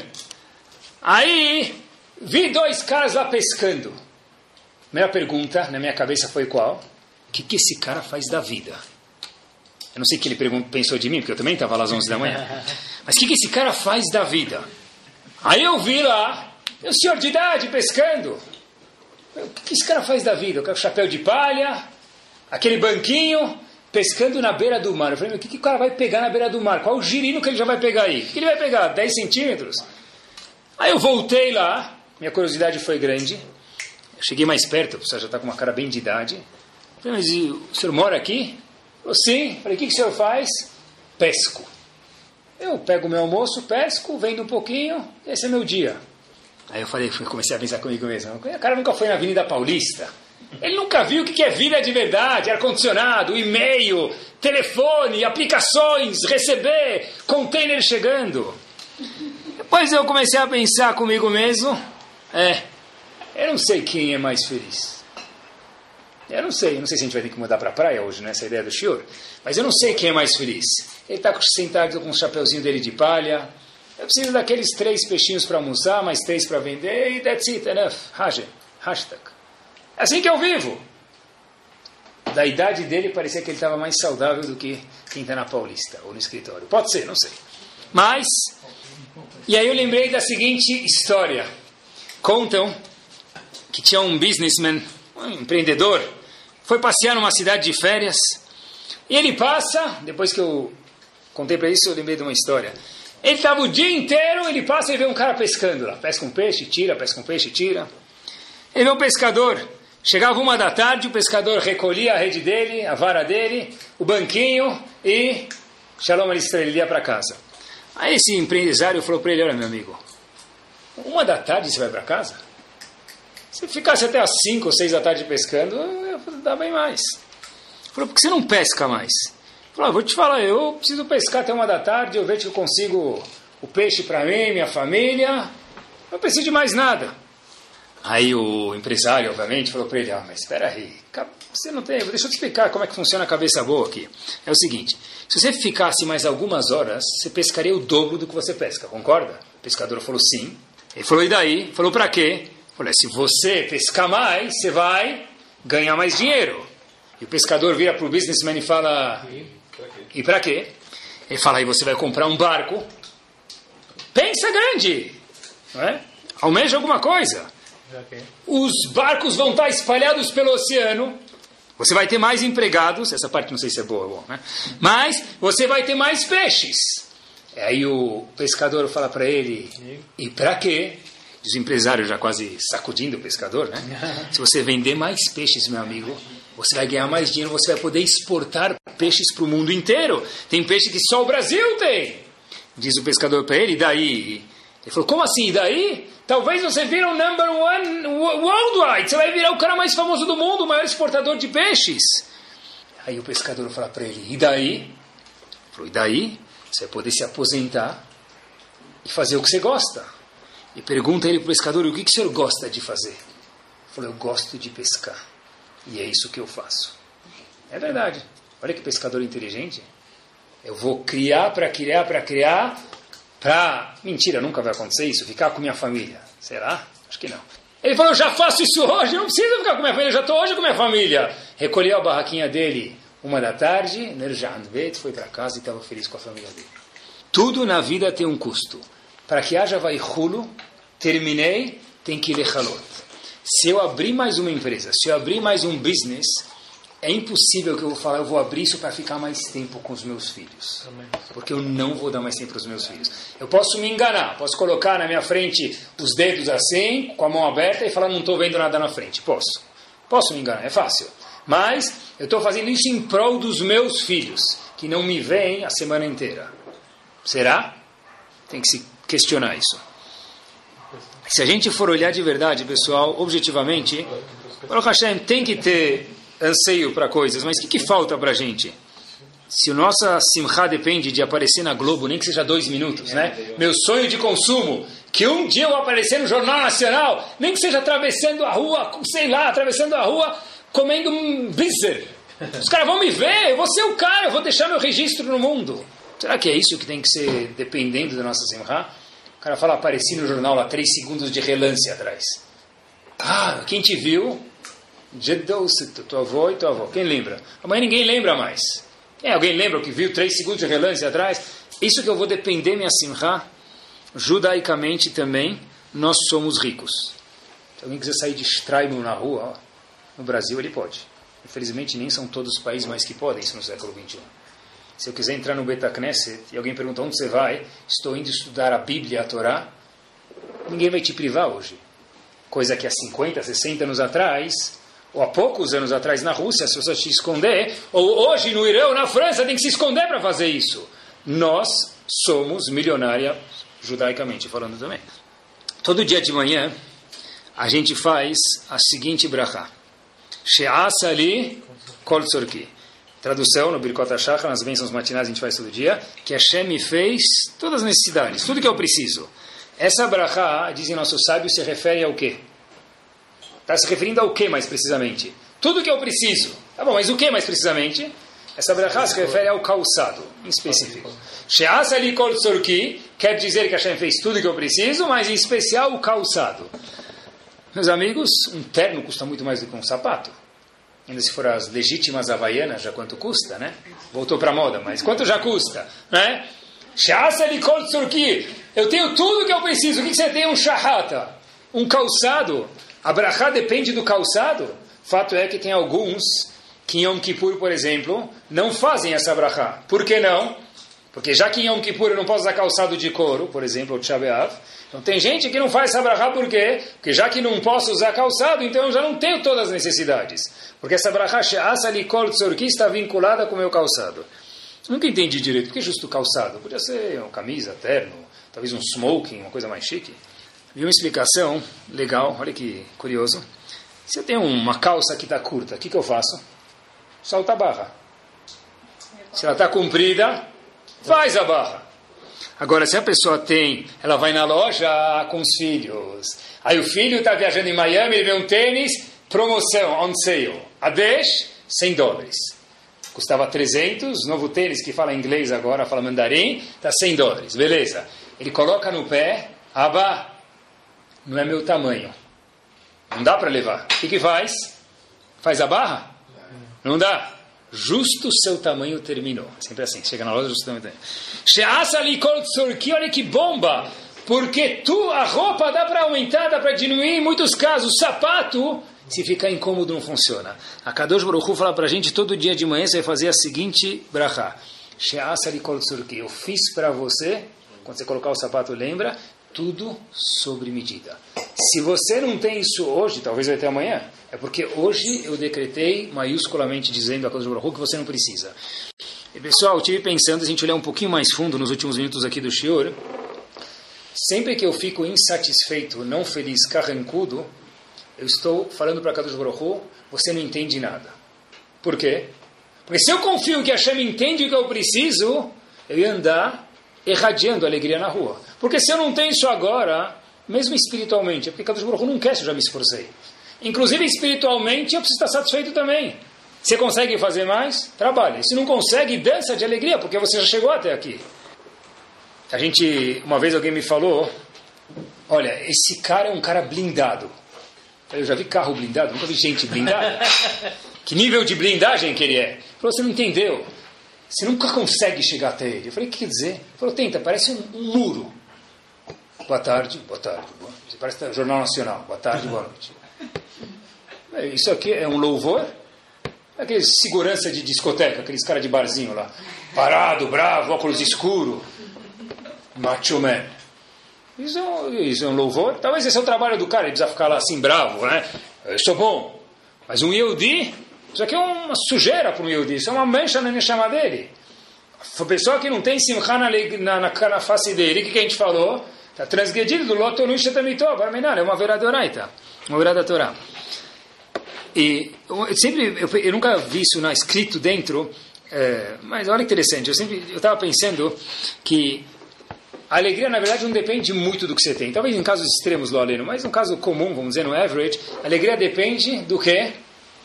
Speaker 2: Aí, vi dois caras lá pescando. Primeira pergunta na minha cabeça foi qual? O que, que esse cara faz da vida? Eu não sei o que ele pensou de mim, porque eu também estava lá às 11 da manhã. Mas o que, que esse cara faz da vida? Aí eu vi lá, o senhor de idade pescando. O que, que esse cara faz da vida? O chapéu de palha, aquele banquinho, pescando na beira do mar. Eu falei, o que, que o cara vai pegar na beira do mar? Qual o girino que ele já vai pegar aí? O que ele vai pegar? 10 centímetros? Aí eu voltei lá, minha curiosidade foi grande. Eu cheguei mais perto, o senhor já está com uma cara bem de idade. Eu falei, mas o senhor mora aqui? Eu, sim. Eu falei, o que, que o senhor faz? Pesco. Eu pego meu almoço, pesco, vendo um pouquinho, esse é meu dia. Aí eu falei, comecei a pensar comigo mesmo. O cara nunca foi na Avenida Paulista. Ele nunca viu o que é vida de verdade, ar-condicionado, e-mail, telefone, aplicações, receber, container chegando. Depois eu comecei a pensar comigo mesmo, é, eu não sei quem é mais feliz. Eu não sei, eu não sei se a gente vai ter que mudar para a praia hoje, né, essa ideia do senhor, mas eu não sei quem é mais feliz. Ele está sentado com o chapeuzinho dele de palha, eu preciso daqueles três peixinhos para almoçar, mais três para vender, e that's it, enough, hashtag. É assim que eu vivo. Da idade dele, parecia que ele estava mais saudável do que quem está na Paulista ou no escritório. Pode ser, não sei. Mas, e aí eu lembrei da seguinte história. Contam que tinha um businessman, um empreendedor, foi passear numa cidade de férias, e ele passa, depois que eu contei para isso, eu lembrei de uma história. Ele estava o dia inteiro, ele passa e vê um cara pescando lá. Pesca um peixe, tira, pesca um peixe, tira. Ele vê um pescador Chegava uma da tarde, o pescador recolhia a rede dele, a vara dele, o banquinho e Shalom ele ia para casa. Aí esse empresário falou para ele, olha meu amigo, uma da tarde você vai para casa? Se ficasse até as cinco ou seis da tarde pescando, dá bem mais. Falou, por que você não pesca mais? Falou, ah, vou te falar, eu preciso pescar até uma da tarde, eu vejo que eu consigo o peixe para mim, minha família, não preciso de mais nada. Aí o empresário, obviamente, falou para ele: Ah, mas espera aí, você não tem. Deixa eu te explicar como é que funciona a cabeça boa aqui. É o seguinte: se você ficasse mais algumas horas, você pescaria o dobro do que você pesca, concorda? O pescador falou sim. Ele falou: E daí? Falou: Para quê? Falou: Se você pescar mais, você vai ganhar mais dinheiro. E o pescador vira para o businessman e fala: E para quê? Ele fala: Aí você vai comprar um barco. Pensa grande, não é? Almeja alguma coisa. Os barcos vão estar espalhados pelo oceano. Você vai ter mais empregados. Essa parte não sei se é boa, bom, né? Mas você vai ter mais peixes. Aí o pescador fala para ele: E para quê? Diz o empresário já quase sacudindo o pescador, né? Se você vender mais peixes, meu amigo, você vai ganhar mais dinheiro, você vai poder exportar peixes para o mundo inteiro. Tem peixe que só o Brasil tem. Diz o pescador para ele, e daí? Ele falou, como assim, e daí? Talvez você vire o number one worldwide. Você vai virar o cara mais famoso do mundo, o maior exportador de peixes. Aí o pescador fala para ele: E daí? Falou: E daí? Você vai poder se aposentar e fazer o que você gosta. E pergunta ele para o pescador, o que, que o senhor gosta de fazer? Ele falou, eu gosto de pescar. E é isso que eu faço. É verdade. Olha que pescador inteligente. Eu vou criar para criar para criar para... Mentira, nunca vai acontecer isso. Ficar com minha família. Será? Acho que não. Ele falou, eu já faço isso hoje, não preciso ficar com minha família, eu já estou hoje com minha família. Recolheu a barraquinha dele uma da tarde, Nerjandvet, foi para casa e estava feliz com a família dele. Tudo na vida tem um custo. Para que haja vaihulo, terminei, tem que ler halot. Se eu abrir mais uma empresa, se eu abrir mais um business, é impossível que eu vou falar, eu vou abrir isso para ficar mais tempo com os meus filhos. Porque eu não vou dar mais tempo para os meus filhos. Eu posso me enganar, posso colocar na minha frente os dedos assim, com a mão aberta e falar, não estou vendo nada na frente. Posso. Posso me enganar, é fácil. Mas eu estou fazendo isso em prol dos meus filhos, que não me veem a semana inteira. Será? Tem que se questionar isso. Se a gente for olhar de verdade, pessoal, objetivamente, Baruch Hashem tem que ter anseio para coisas, mas o que, que falta para a gente? Se o nosso simcha depende de aparecer na Globo, nem que seja dois minutos, né? Meu sonho de consumo, que um dia eu aparecer no Jornal Nacional, nem que seja atravessando a rua, sei lá, atravessando a rua, comendo um blizzard. Os caras vão me ver, eu vou ser o cara, eu vou deixar meu registro no mundo. Será que é isso que tem que ser dependendo da nossa simcha? O cara fala, apareci no jornal lá, três segundos de relance atrás. Ah, quem te viu? Tua avó e tua avó. Quem lembra? Amanhã ninguém lembra mais. É, alguém lembra que viu três segundos de relance atrás? Isso que eu vou depender, minha simcha, judaicamente também, nós somos ricos. Se alguém quiser sair de Straibum na rua, ó, no Brasil ele pode. Infelizmente nem são todos os países mais que podem isso no século XXI. Se eu quiser entrar no Betacneset e alguém pergunta onde você vai, estou indo estudar a Bíblia, a Torá, ninguém vai te privar hoje. Coisa que há 50, 60 anos atrás, ou há poucos anos atrás na Rússia, se você te esconder, ou hoje no Irã na França, tem que se esconder para fazer isso. Nós somos milionária, judaicamente falando também. Todo dia de manhã, a gente faz a seguinte brachá. She'asa ali kol. Tradução no Birkot HaShachar, nas bênçãos matinais a gente faz todo dia, que Hashem me fez todas as necessidades, tudo que eu preciso. Essa brachá, dizem nossos sábios, se refere ao quê? Está se referindo ao que mais precisamente? Tudo que eu preciso. Tá bom, mas o que mais precisamente? Essa brachá se refere ao calçado, em específico. She'asa li kol quer dizer que Hashem fez tudo que eu preciso, mas em especial o calçado. Meus amigos, um terno custa muito mais do que um sapato. Ainda se for as legítimas havaianas, já quanto custa, né? Voltou para moda, mas quanto já custa, né? Eu tenho tudo que eu preciso. O que você tem? Um shahata, um calçado. A brachá depende do calçado. Fato é que tem alguns que em Yom Kippur, por exemplo, não fazem essa brachá. Por que não? Porque já que em Yom Kippur eu não posso usar calçado de couro, por exemplo, o Tchabeav, então tem gente que não faz sabrahá por quê? Porque já que não posso usar calçado, então eu já não tenho todas as necessidades. Porque essa brachá she'asa likol tzorki está vinculada com o meu calçado. Nunca entendi direito. Por que justo calçado? Podia ser uma camisa, terno, talvez um smoking, uma coisa mais chique. Vi uma explicação legal, olha que curioso. Se eu tenho uma calça que está curta, o que, que eu faço? Solta a barra. Se ela está comprida, faz a barra. Agora, se a pessoa tem, ela vai na loja com os filhos. Aí o filho está viajando em Miami, ele vê um tênis, promoção, on sale. A 10, 100 dólares. Custava 300, novo tênis que fala inglês agora, fala mandarim, está 100 dólares. Beleza. Ele coloca no pé, aba, não é meu tamanho. Não dá para levar. O que, que faz? Faz a barra? Não dá justo seu tamanho terminou. Sempre assim, chega na loja, justo o tamanho terminou. Olha que bomba! Porque tu, a roupa dá para aumentar, dá para diminuir, em muitos casos, o sapato, se ficar incômodo, não funciona. A Kadosh Baruch Hu fala para a gente, todo dia de manhã você vai fazer a seguinte brachá. Eu fiz para você, quando você colocar o sapato, lembra, tudo sobre medida. Se você não tem isso hoje, talvez ter amanhã. É porque hoje eu decretei maiusculamente dizendo a Kadosh Baruch que você não precisa. E pessoal, eu estive pensando, a gente olhar um pouquinho mais fundo nos últimos minutos aqui do Shior, sempre que eu fico insatisfeito, não feliz, carrancudo, eu estou falando para Kadosh Baruch você não entende nada. Por quê? Porque se eu confio que Hashem entende o que eu preciso, eu ia andar irradiando alegria na rua. Porque se eu não tenho isso agora, mesmo espiritualmente, é porque Kadosh Baruch não quer se eu já me esforcei. Inclusive espiritualmente eu preciso estar satisfeito também. Você consegue fazer mais? Trabalhe. Se não consegue, dança de alegria, porque você já chegou até aqui. A gente, uma vez alguém me falou, olha, esse cara é um cara blindado. Eu já vi carro blindado, nunca vi gente blindada. que nível de blindagem que ele é? Ele falou, você não entendeu. Você nunca consegue chegar até ele. Eu falei, o que quer dizer? Ele falou, tenta, parece um, um muro. Boa tarde, boa tarde. Boa. Você parece o Jornal Nacional. Boa tarde, boa noite. Isso aqui é um louvor? Aqueles segurança de discoteca, aqueles caras de barzinho lá. Parado, bravo, óculos escuro. Macho man. Isso é, um, isso é um louvor? Talvez esse é o trabalho do cara, ele precisa ficar lá assim bravo, né? Eu sou bom. Mas um Yehudi, isso aqui é uma sujeira para um Yehudi, isso é uma mancha na chama dele. A pessoa que não tem simcha na, na, na face dele, o que, que a gente falou? Está do loto no shetamitó, é uma veradoraita, uma verada Torá. E eu, sempre, eu, eu, nunca vi isso na, escrito dentro, é, mas olha que interessante, eu sempre eu estava pensando que a alegria, na verdade, não depende muito do que você tem. Talvez em casos extremos, lo aleno, mas no caso comum, vamos dizer, no average, a alegria depende do quê?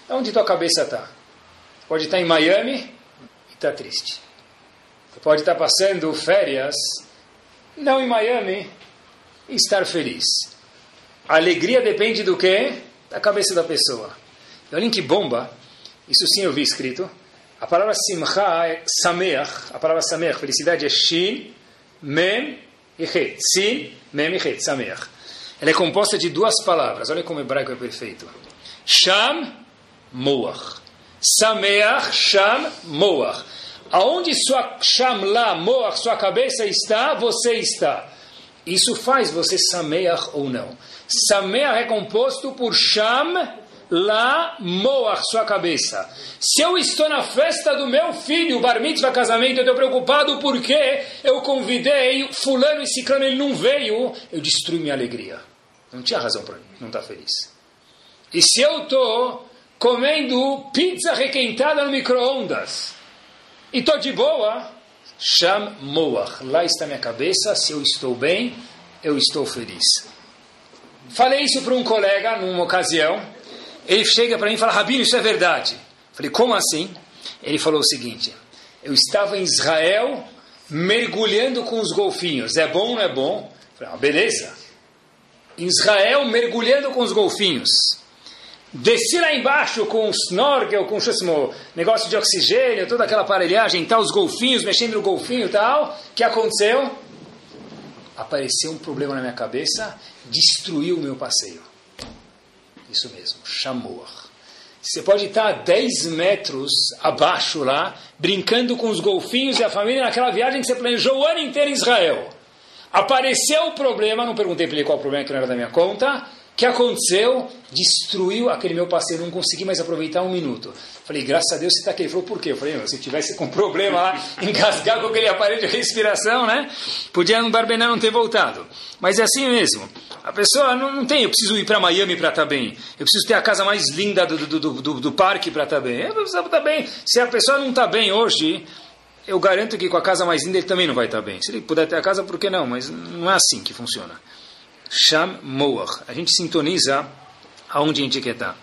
Speaker 2: De onde tua cabeça está. Pode estar em Miami e está triste. Pode estar passando férias, não em Miami, estar feliz. A alegria depende do quê? Da cabeça da pessoa. E olhem que bomba, isso sim eu vi escrito. A palavra simcha é sameach, a palavra sameach, felicidade é shin, mem e het. Sin, mem e het, sameach. Ela é composta de duas palavras, olha como o hebraico é perfeito. Sham, moach. Sameach, sham, moach. Aonde sua sham lá, moach, sua cabeça está, você está. Isso faz você sameach ou não. Sameach é composto por sham, lá moach, sua cabeça. Se eu estou na festa do meu filho, bar mitzvah, casamento, eu estou preocupado porque eu convidei fulano e ciclano, ele não veio, eu destruí minha alegria. Não tinha razão para não estar tá feliz. E se eu estou comendo pizza requentada no micro-ondas e estou de boa, Sham Moach. Lá está minha cabeça. Se eu estou bem, eu estou feliz. Falei isso para um colega numa ocasião. Ele chega para mim e fala: Rabino, isso é verdade. Falei: Como assim? Ele falou o seguinte: Eu estava em Israel mergulhando com os golfinhos. É bom ou não é bom? Falei: ah, Beleza. Israel mergulhando com os golfinhos. Desci lá embaixo com o snorkel, com o negócio de oxigênio, toda aquela aparelhagem, tal, os golfinhos, mexendo no golfinho e tal. O que aconteceu? Apareceu um problema na minha cabeça, destruiu o meu passeio. Isso mesmo, chamou. Você pode estar a 10 metros abaixo lá, brincando com os golfinhos e a família naquela viagem que você planejou o ano inteiro em Israel. Apareceu o problema, não perguntei para ele qual o problema que não era da minha conta que aconteceu? Destruiu aquele meu parceiro, não consegui mais aproveitar um minuto. Falei, graças a Deus você está aqui. Ele falou, por quê? Eu falei, se tivesse com problema lá, engasgar com aquele aparelho de respiração, né? Podia no Barbená não ter voltado. Mas é assim mesmo. A pessoa não, não tem, eu preciso ir para Miami para estar tá bem. Eu preciso ter a casa mais linda do, do, do, do, do parque para estar tá bem. Eu preciso estar tá bem. Se a pessoa não está bem hoje, eu garanto que com a casa mais linda ele também não vai estar bem. Se ele puder ter a casa, por que não? Mas não é assim que funciona. Sham Moach. A gente sintoniza aonde a estar.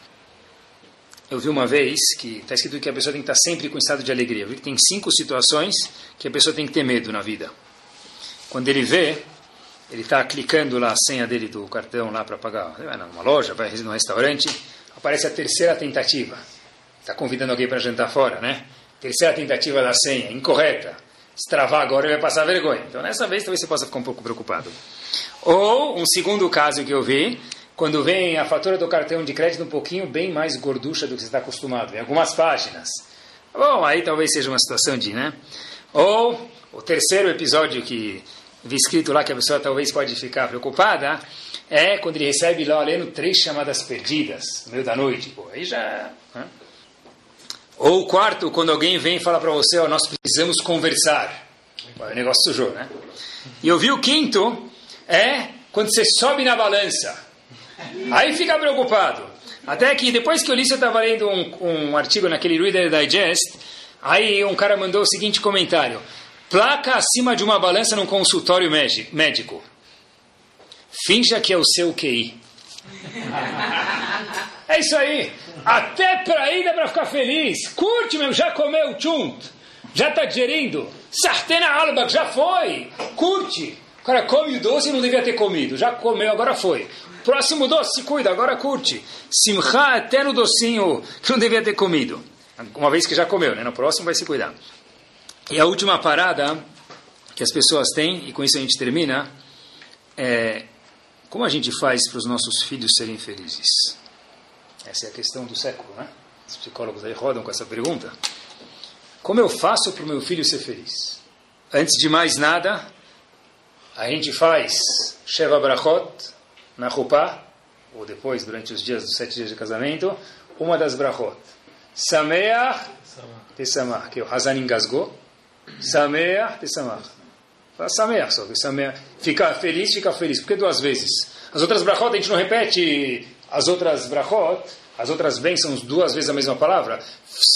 Speaker 2: Eu vi uma vez que está escrito que a pessoa tem que estar sempre com estado de alegria. Eu vi que tem cinco situações que a pessoa tem que ter medo na vida. Quando ele vê, ele está clicando lá a senha dele do cartão lá para pagar, vai numa loja, vai num restaurante, aparece a terceira tentativa. Está convidando alguém para jantar fora, né? Terceira tentativa da senha, incorreta. Se travar agora, ele vai passar vergonha. Então, nessa vez, talvez você possa ficar um pouco preocupado. Ou, um segundo caso que eu vi, quando vem a fatura do cartão de crédito um pouquinho bem mais gorducha do que você está acostumado, em algumas páginas. Bom, aí talvez seja uma situação de, né? Ou, o terceiro episódio que vi escrito lá que a pessoa talvez pode ficar preocupada, é quando ele recebe lá lendo três chamadas perdidas no meio da noite. Pô, aí já... Né? Ou quarto, quando alguém vem e fala para você, oh, nós precisamos conversar. O negócio sujou, né? E eu vi o quinto, é quando você sobe na balança. Aí fica preocupado. Até que depois que eu li, eu estava lendo um, um artigo naquele Reader Digest, aí um cara mandou o seguinte comentário. Placa acima de uma balança num consultório médico. Finja que é o seu QI. É isso aí. Até para ir dá para ficar feliz. Curte mesmo, já comeu chunt. Já está digerindo. Sartena alba, já foi. Curte. O cara come o doce e não devia ter comido. Já comeu, agora foi. Próximo doce, se cuida, agora curte. Simcha até no docinho que não devia ter comido. Uma vez que já comeu, né? No próximo vai se cuidar. E a última parada que as pessoas têm, e com isso a gente termina, é como a gente faz para os nossos filhos serem felizes? Essa é a questão do século, né? Os psicólogos aí rodam com essa pergunta. Como eu faço para o meu filho ser feliz? Antes de mais nada, a gente faz Sheva Brachot na Rupá, ou depois, durante os dias dos sete dias de casamento, uma das Brachot. Sameach Tesamach, que o Hazan engasgou. Sameach Tesamach. Fala Sameach só, Sameach. Fica feliz, fica feliz. Por que duas vezes? As outras brachot a gente não repete as outras brachot, as outras bênçãos duas vezes a mesma palavra.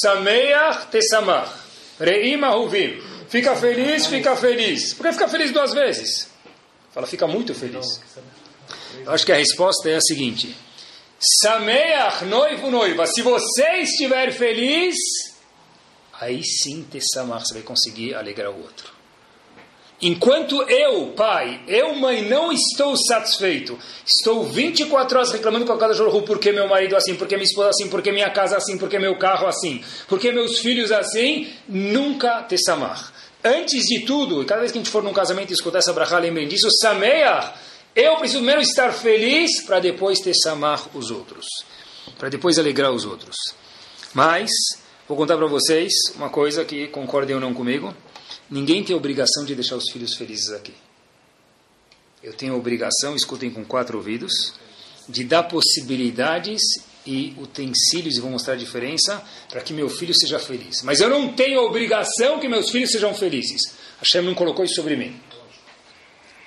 Speaker 2: Sameach Tesamach. Reima Huvim. Fica feliz, fica feliz. Por que fica feliz duas vezes? Fala, fica muito feliz. Eu acho que a resposta é a seguinte. Sameach, noivo, noiva. Se você estiver feliz, aí sim, Tessamach, você vai conseguir alegrar o outro. Enquanto eu, pai, eu, mãe, não estou satisfeito, estou 24 horas reclamando com a casa Jorru, porque meu marido assim, porque minha esposa assim, porque minha casa assim, porque meu carro assim, porque meus filhos assim, nunca te samar. Antes de tudo, e cada vez que a gente for num casamento e escutar essa brachá, lembrem disso, sameia, eu preciso primeiro estar feliz para depois te samar os outros, para depois alegrar os outros. Mas, vou contar para vocês uma coisa que concordem ou não comigo, Ninguém tem obrigação de deixar os filhos felizes aqui. Eu tenho obrigação, escutem com quatro ouvidos, de dar possibilidades e utensílios, e vou mostrar a diferença, para que meu filho seja feliz. Mas eu não tenho obrigação que meus filhos sejam felizes. Hashem não colocou isso sobre mim.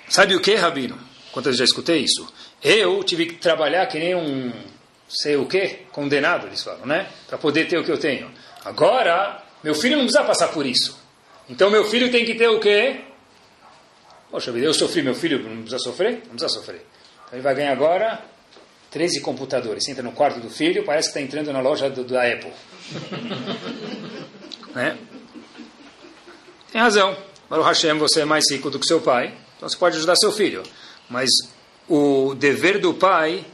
Speaker 2: Sabe o que, Rabino? Quantas vezes já escutei isso? Eu tive que trabalhar que nem um, sei o que, condenado, eles falam, né? Para poder ter o que eu tenho. Agora, meu filho não precisa passar por isso. Então meu filho tem que ter o quê? Poxa vida, eu sofri, meu filho não precisa sofrer? Não precisa sofrer. Então ele vai ganhar agora 13 computadores. Você entra no quarto do filho, parece que está entrando na loja do, da Apple. né? Tem razão. Baruch Hashem, você é mais rico do que seu pai, então você pode ajudar seu filho. Mas o dever do pai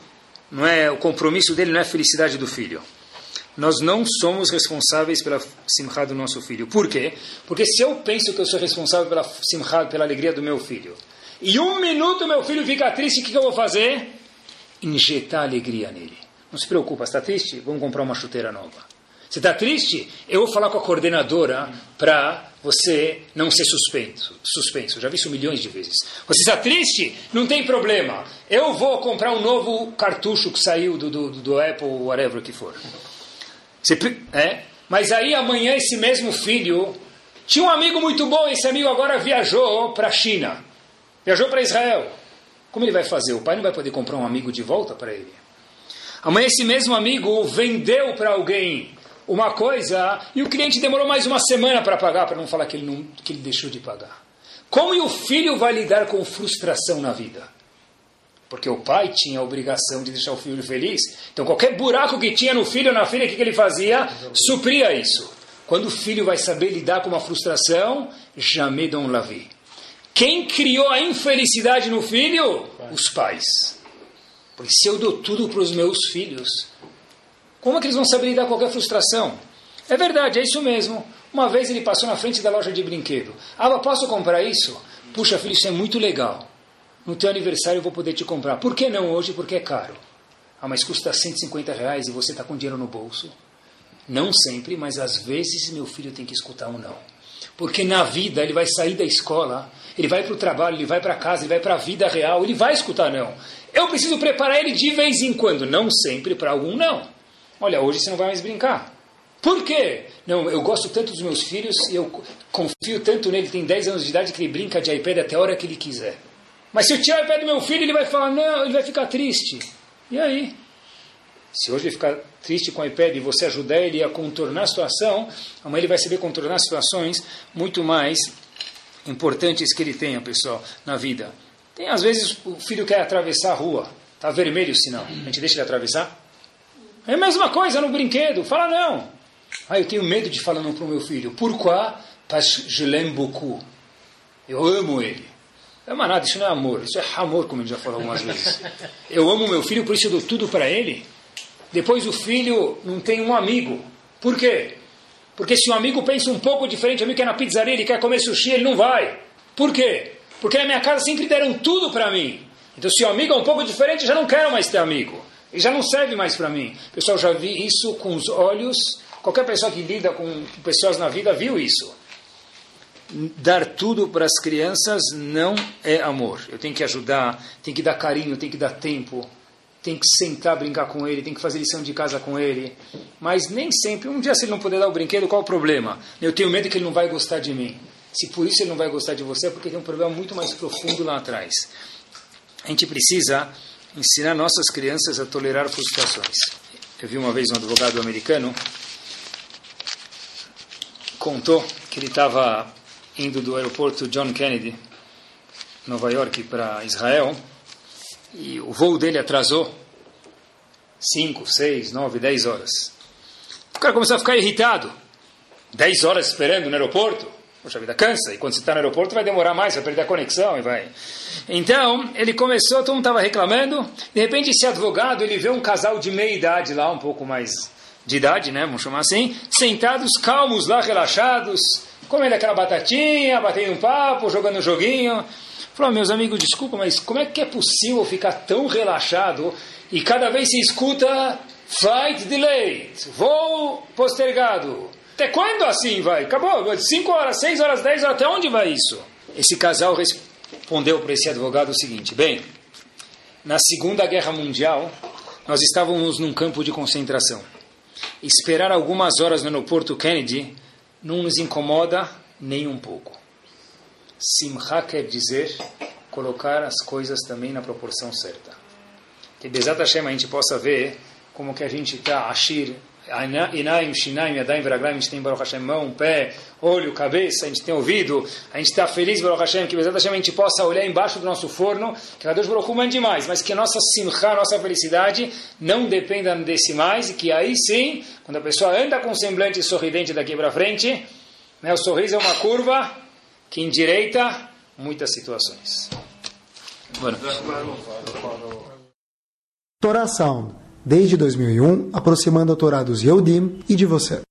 Speaker 2: não é o compromisso dele não é a felicidade do filho nós não somos responsáveis pela simcha do nosso filho. Por quê? Porque se eu penso que eu sou responsável pela simcha, pela alegria do meu filho, e um minuto meu filho fica triste, o que, eu vou fazer? Injetar alegria nele. Não se preocupa, está triste? Vamos comprar uma chuteira nova. Você está triste? Eu vou falar com a coordenadora para você não ser suspenso. suspenso. Já vi isso milhões de vezes. Você está triste? Não tem problema. Eu vou comprar um novo cartucho que saiu do, do, do Apple, whatever que for. Você, é? Mas aí amanhã esse mesmo filho tinha um amigo muito bom, esse amigo agora viajou para a China, viajou para Israel. Como ele vai fazer? O pai não vai poder comprar um amigo de volta para ele. Amanhã esse mesmo amigo vendeu para alguém uma coisa e o cliente demorou mais uma semana para pagar, para não falar que ele, não, que ele deixou de pagar. Como o filho vai lidar com frustração na vida? Porque o pai tinha a obrigação de deixar o filho feliz. Então, qualquer buraco que tinha no filho ou na filha, o que, que ele fazia? Supria isso. Quando o filho vai saber lidar com uma frustração, jamais dão lavi. Quem criou a infelicidade no filho? Os pais. Porque se eu dou tudo para os meus filhos, como é que eles vão saber lidar com qualquer frustração? É verdade, é isso mesmo. Uma vez ele passou na frente da loja de brinquedo. Ah, posso comprar isso? Puxa, filho, isso é muito legal no teu aniversário eu vou poder te comprar. Por que não hoje? Porque é caro. Ah, mas custa 150 reais e você está com dinheiro no bolso. Não sempre, mas às vezes meu filho tem que escutar um não. Porque na vida ele vai sair da escola, ele vai para o trabalho, ele vai para casa, ele vai para a vida real, ele vai escutar não. Eu preciso preparar ele de vez em quando, não sempre para algum não. Olha, hoje você não vai mais brincar. Por quê? Não, eu gosto tanto dos meus filhos e eu confio tanto nele, tem 10 anos de idade que ele brinca de iPad até a hora que ele quiser. Mas se eu tirar o pé do meu filho, ele vai falar, não, ele vai ficar triste. E aí? Se hoje ele ficar triste com o iPad e você ajudar ele a contornar a situação, amanhã ele vai saber contornar situações muito mais importantes que ele tenha, pessoal, na vida. Tem, às vezes, o filho quer atravessar a rua, está vermelho o sinal, a gente deixa ele atravessar? É a mesma coisa no brinquedo, fala não. Ah, eu tenho medo de falar não para o meu filho. Pourquoi? Parce je l'aime beaucoup. Eu amo ele. É nada, isso não é amor, isso é amor, como gente já falou algumas vezes. Eu amo meu filho, por isso eu dou tudo para ele. Depois o filho não tem um amigo. Por quê? Porque se um amigo pensa um pouco diferente, o amigo quer na pizzaria, ele quer comer sushi, ele não vai. Por quê? Porque na minha casa sempre deram tudo para mim. Então se o amigo é um pouco diferente, eu já não quero mais ter amigo. E já não serve mais para mim. Pessoal, já vi isso com os olhos. Qualquer pessoa que lida com pessoas na vida viu isso. Dar tudo para as crianças não é amor. Eu tenho que ajudar, tenho que dar carinho, tenho que dar tempo, tem que sentar, brincar com ele, tem que fazer lição de casa com ele. Mas nem sempre, um dia se ele não puder dar o brinquedo, qual o problema? Eu tenho medo que ele não vai gostar de mim. Se por isso ele não vai gostar de você, é porque tem um problema muito mais profundo lá atrás. A gente precisa ensinar nossas crianças a tolerar frustrações. Eu vi uma vez um advogado americano contou que ele estava indo do aeroporto John Kennedy, Nova York, para Israel, e o voo dele atrasou 5, 6, 9, 10 horas. O cara começou a ficar irritado. 10 horas esperando no aeroporto. Poxa vida, cansa. E quando você está no aeroporto vai demorar mais, vai perder a conexão e vai. Então, ele começou, todo mundo estava reclamando. De repente, esse advogado, ele vê um casal de meia idade lá, um pouco mais de idade, né? Vamos chamar assim. Sentados, calmos lá, relaxados. Comendo aquela batatinha, batendo um papo, jogando um joguinho. Falou, meus amigos, desculpa, mas como é que é possível ficar tão relaxado e cada vez se escuta flight delayed, voo postergado? Até quando assim vai? Acabou, 5 horas, 6 horas, 10 horas, até onde vai isso? Esse casal respondeu para esse advogado o seguinte, bem, na Segunda Guerra Mundial, nós estávamos num campo de concentração. Esperar algumas horas no aeroporto Kennedy não nos incomoda nem um pouco. Simcha quer dizer colocar as coisas também na proporção certa. Que Bezat Hashem a gente possa ver como que a gente está, Ashir, Inaim, Shinaim, Yadaim, Veraglaim, a gente tem Baruch Hashem, mão, pé, olho, cabeça, a gente tem ouvido, a gente está feliz, Baruch Hashem, que Bezat Hashem a gente possa olhar embaixo do nosso forno, que a Deus Baruch mande demais, mas que a nossa simcha, a nossa felicidade não dependa desse mais, e que aí sim, quando a pessoa anda com um semblante sorridente daqui para frente, né, o sorriso é uma curva, que endireita muitas situações. Bueno.
Speaker 1: Torá Sound, desde 2001, aproximando a Torá dos Yehudim e de você.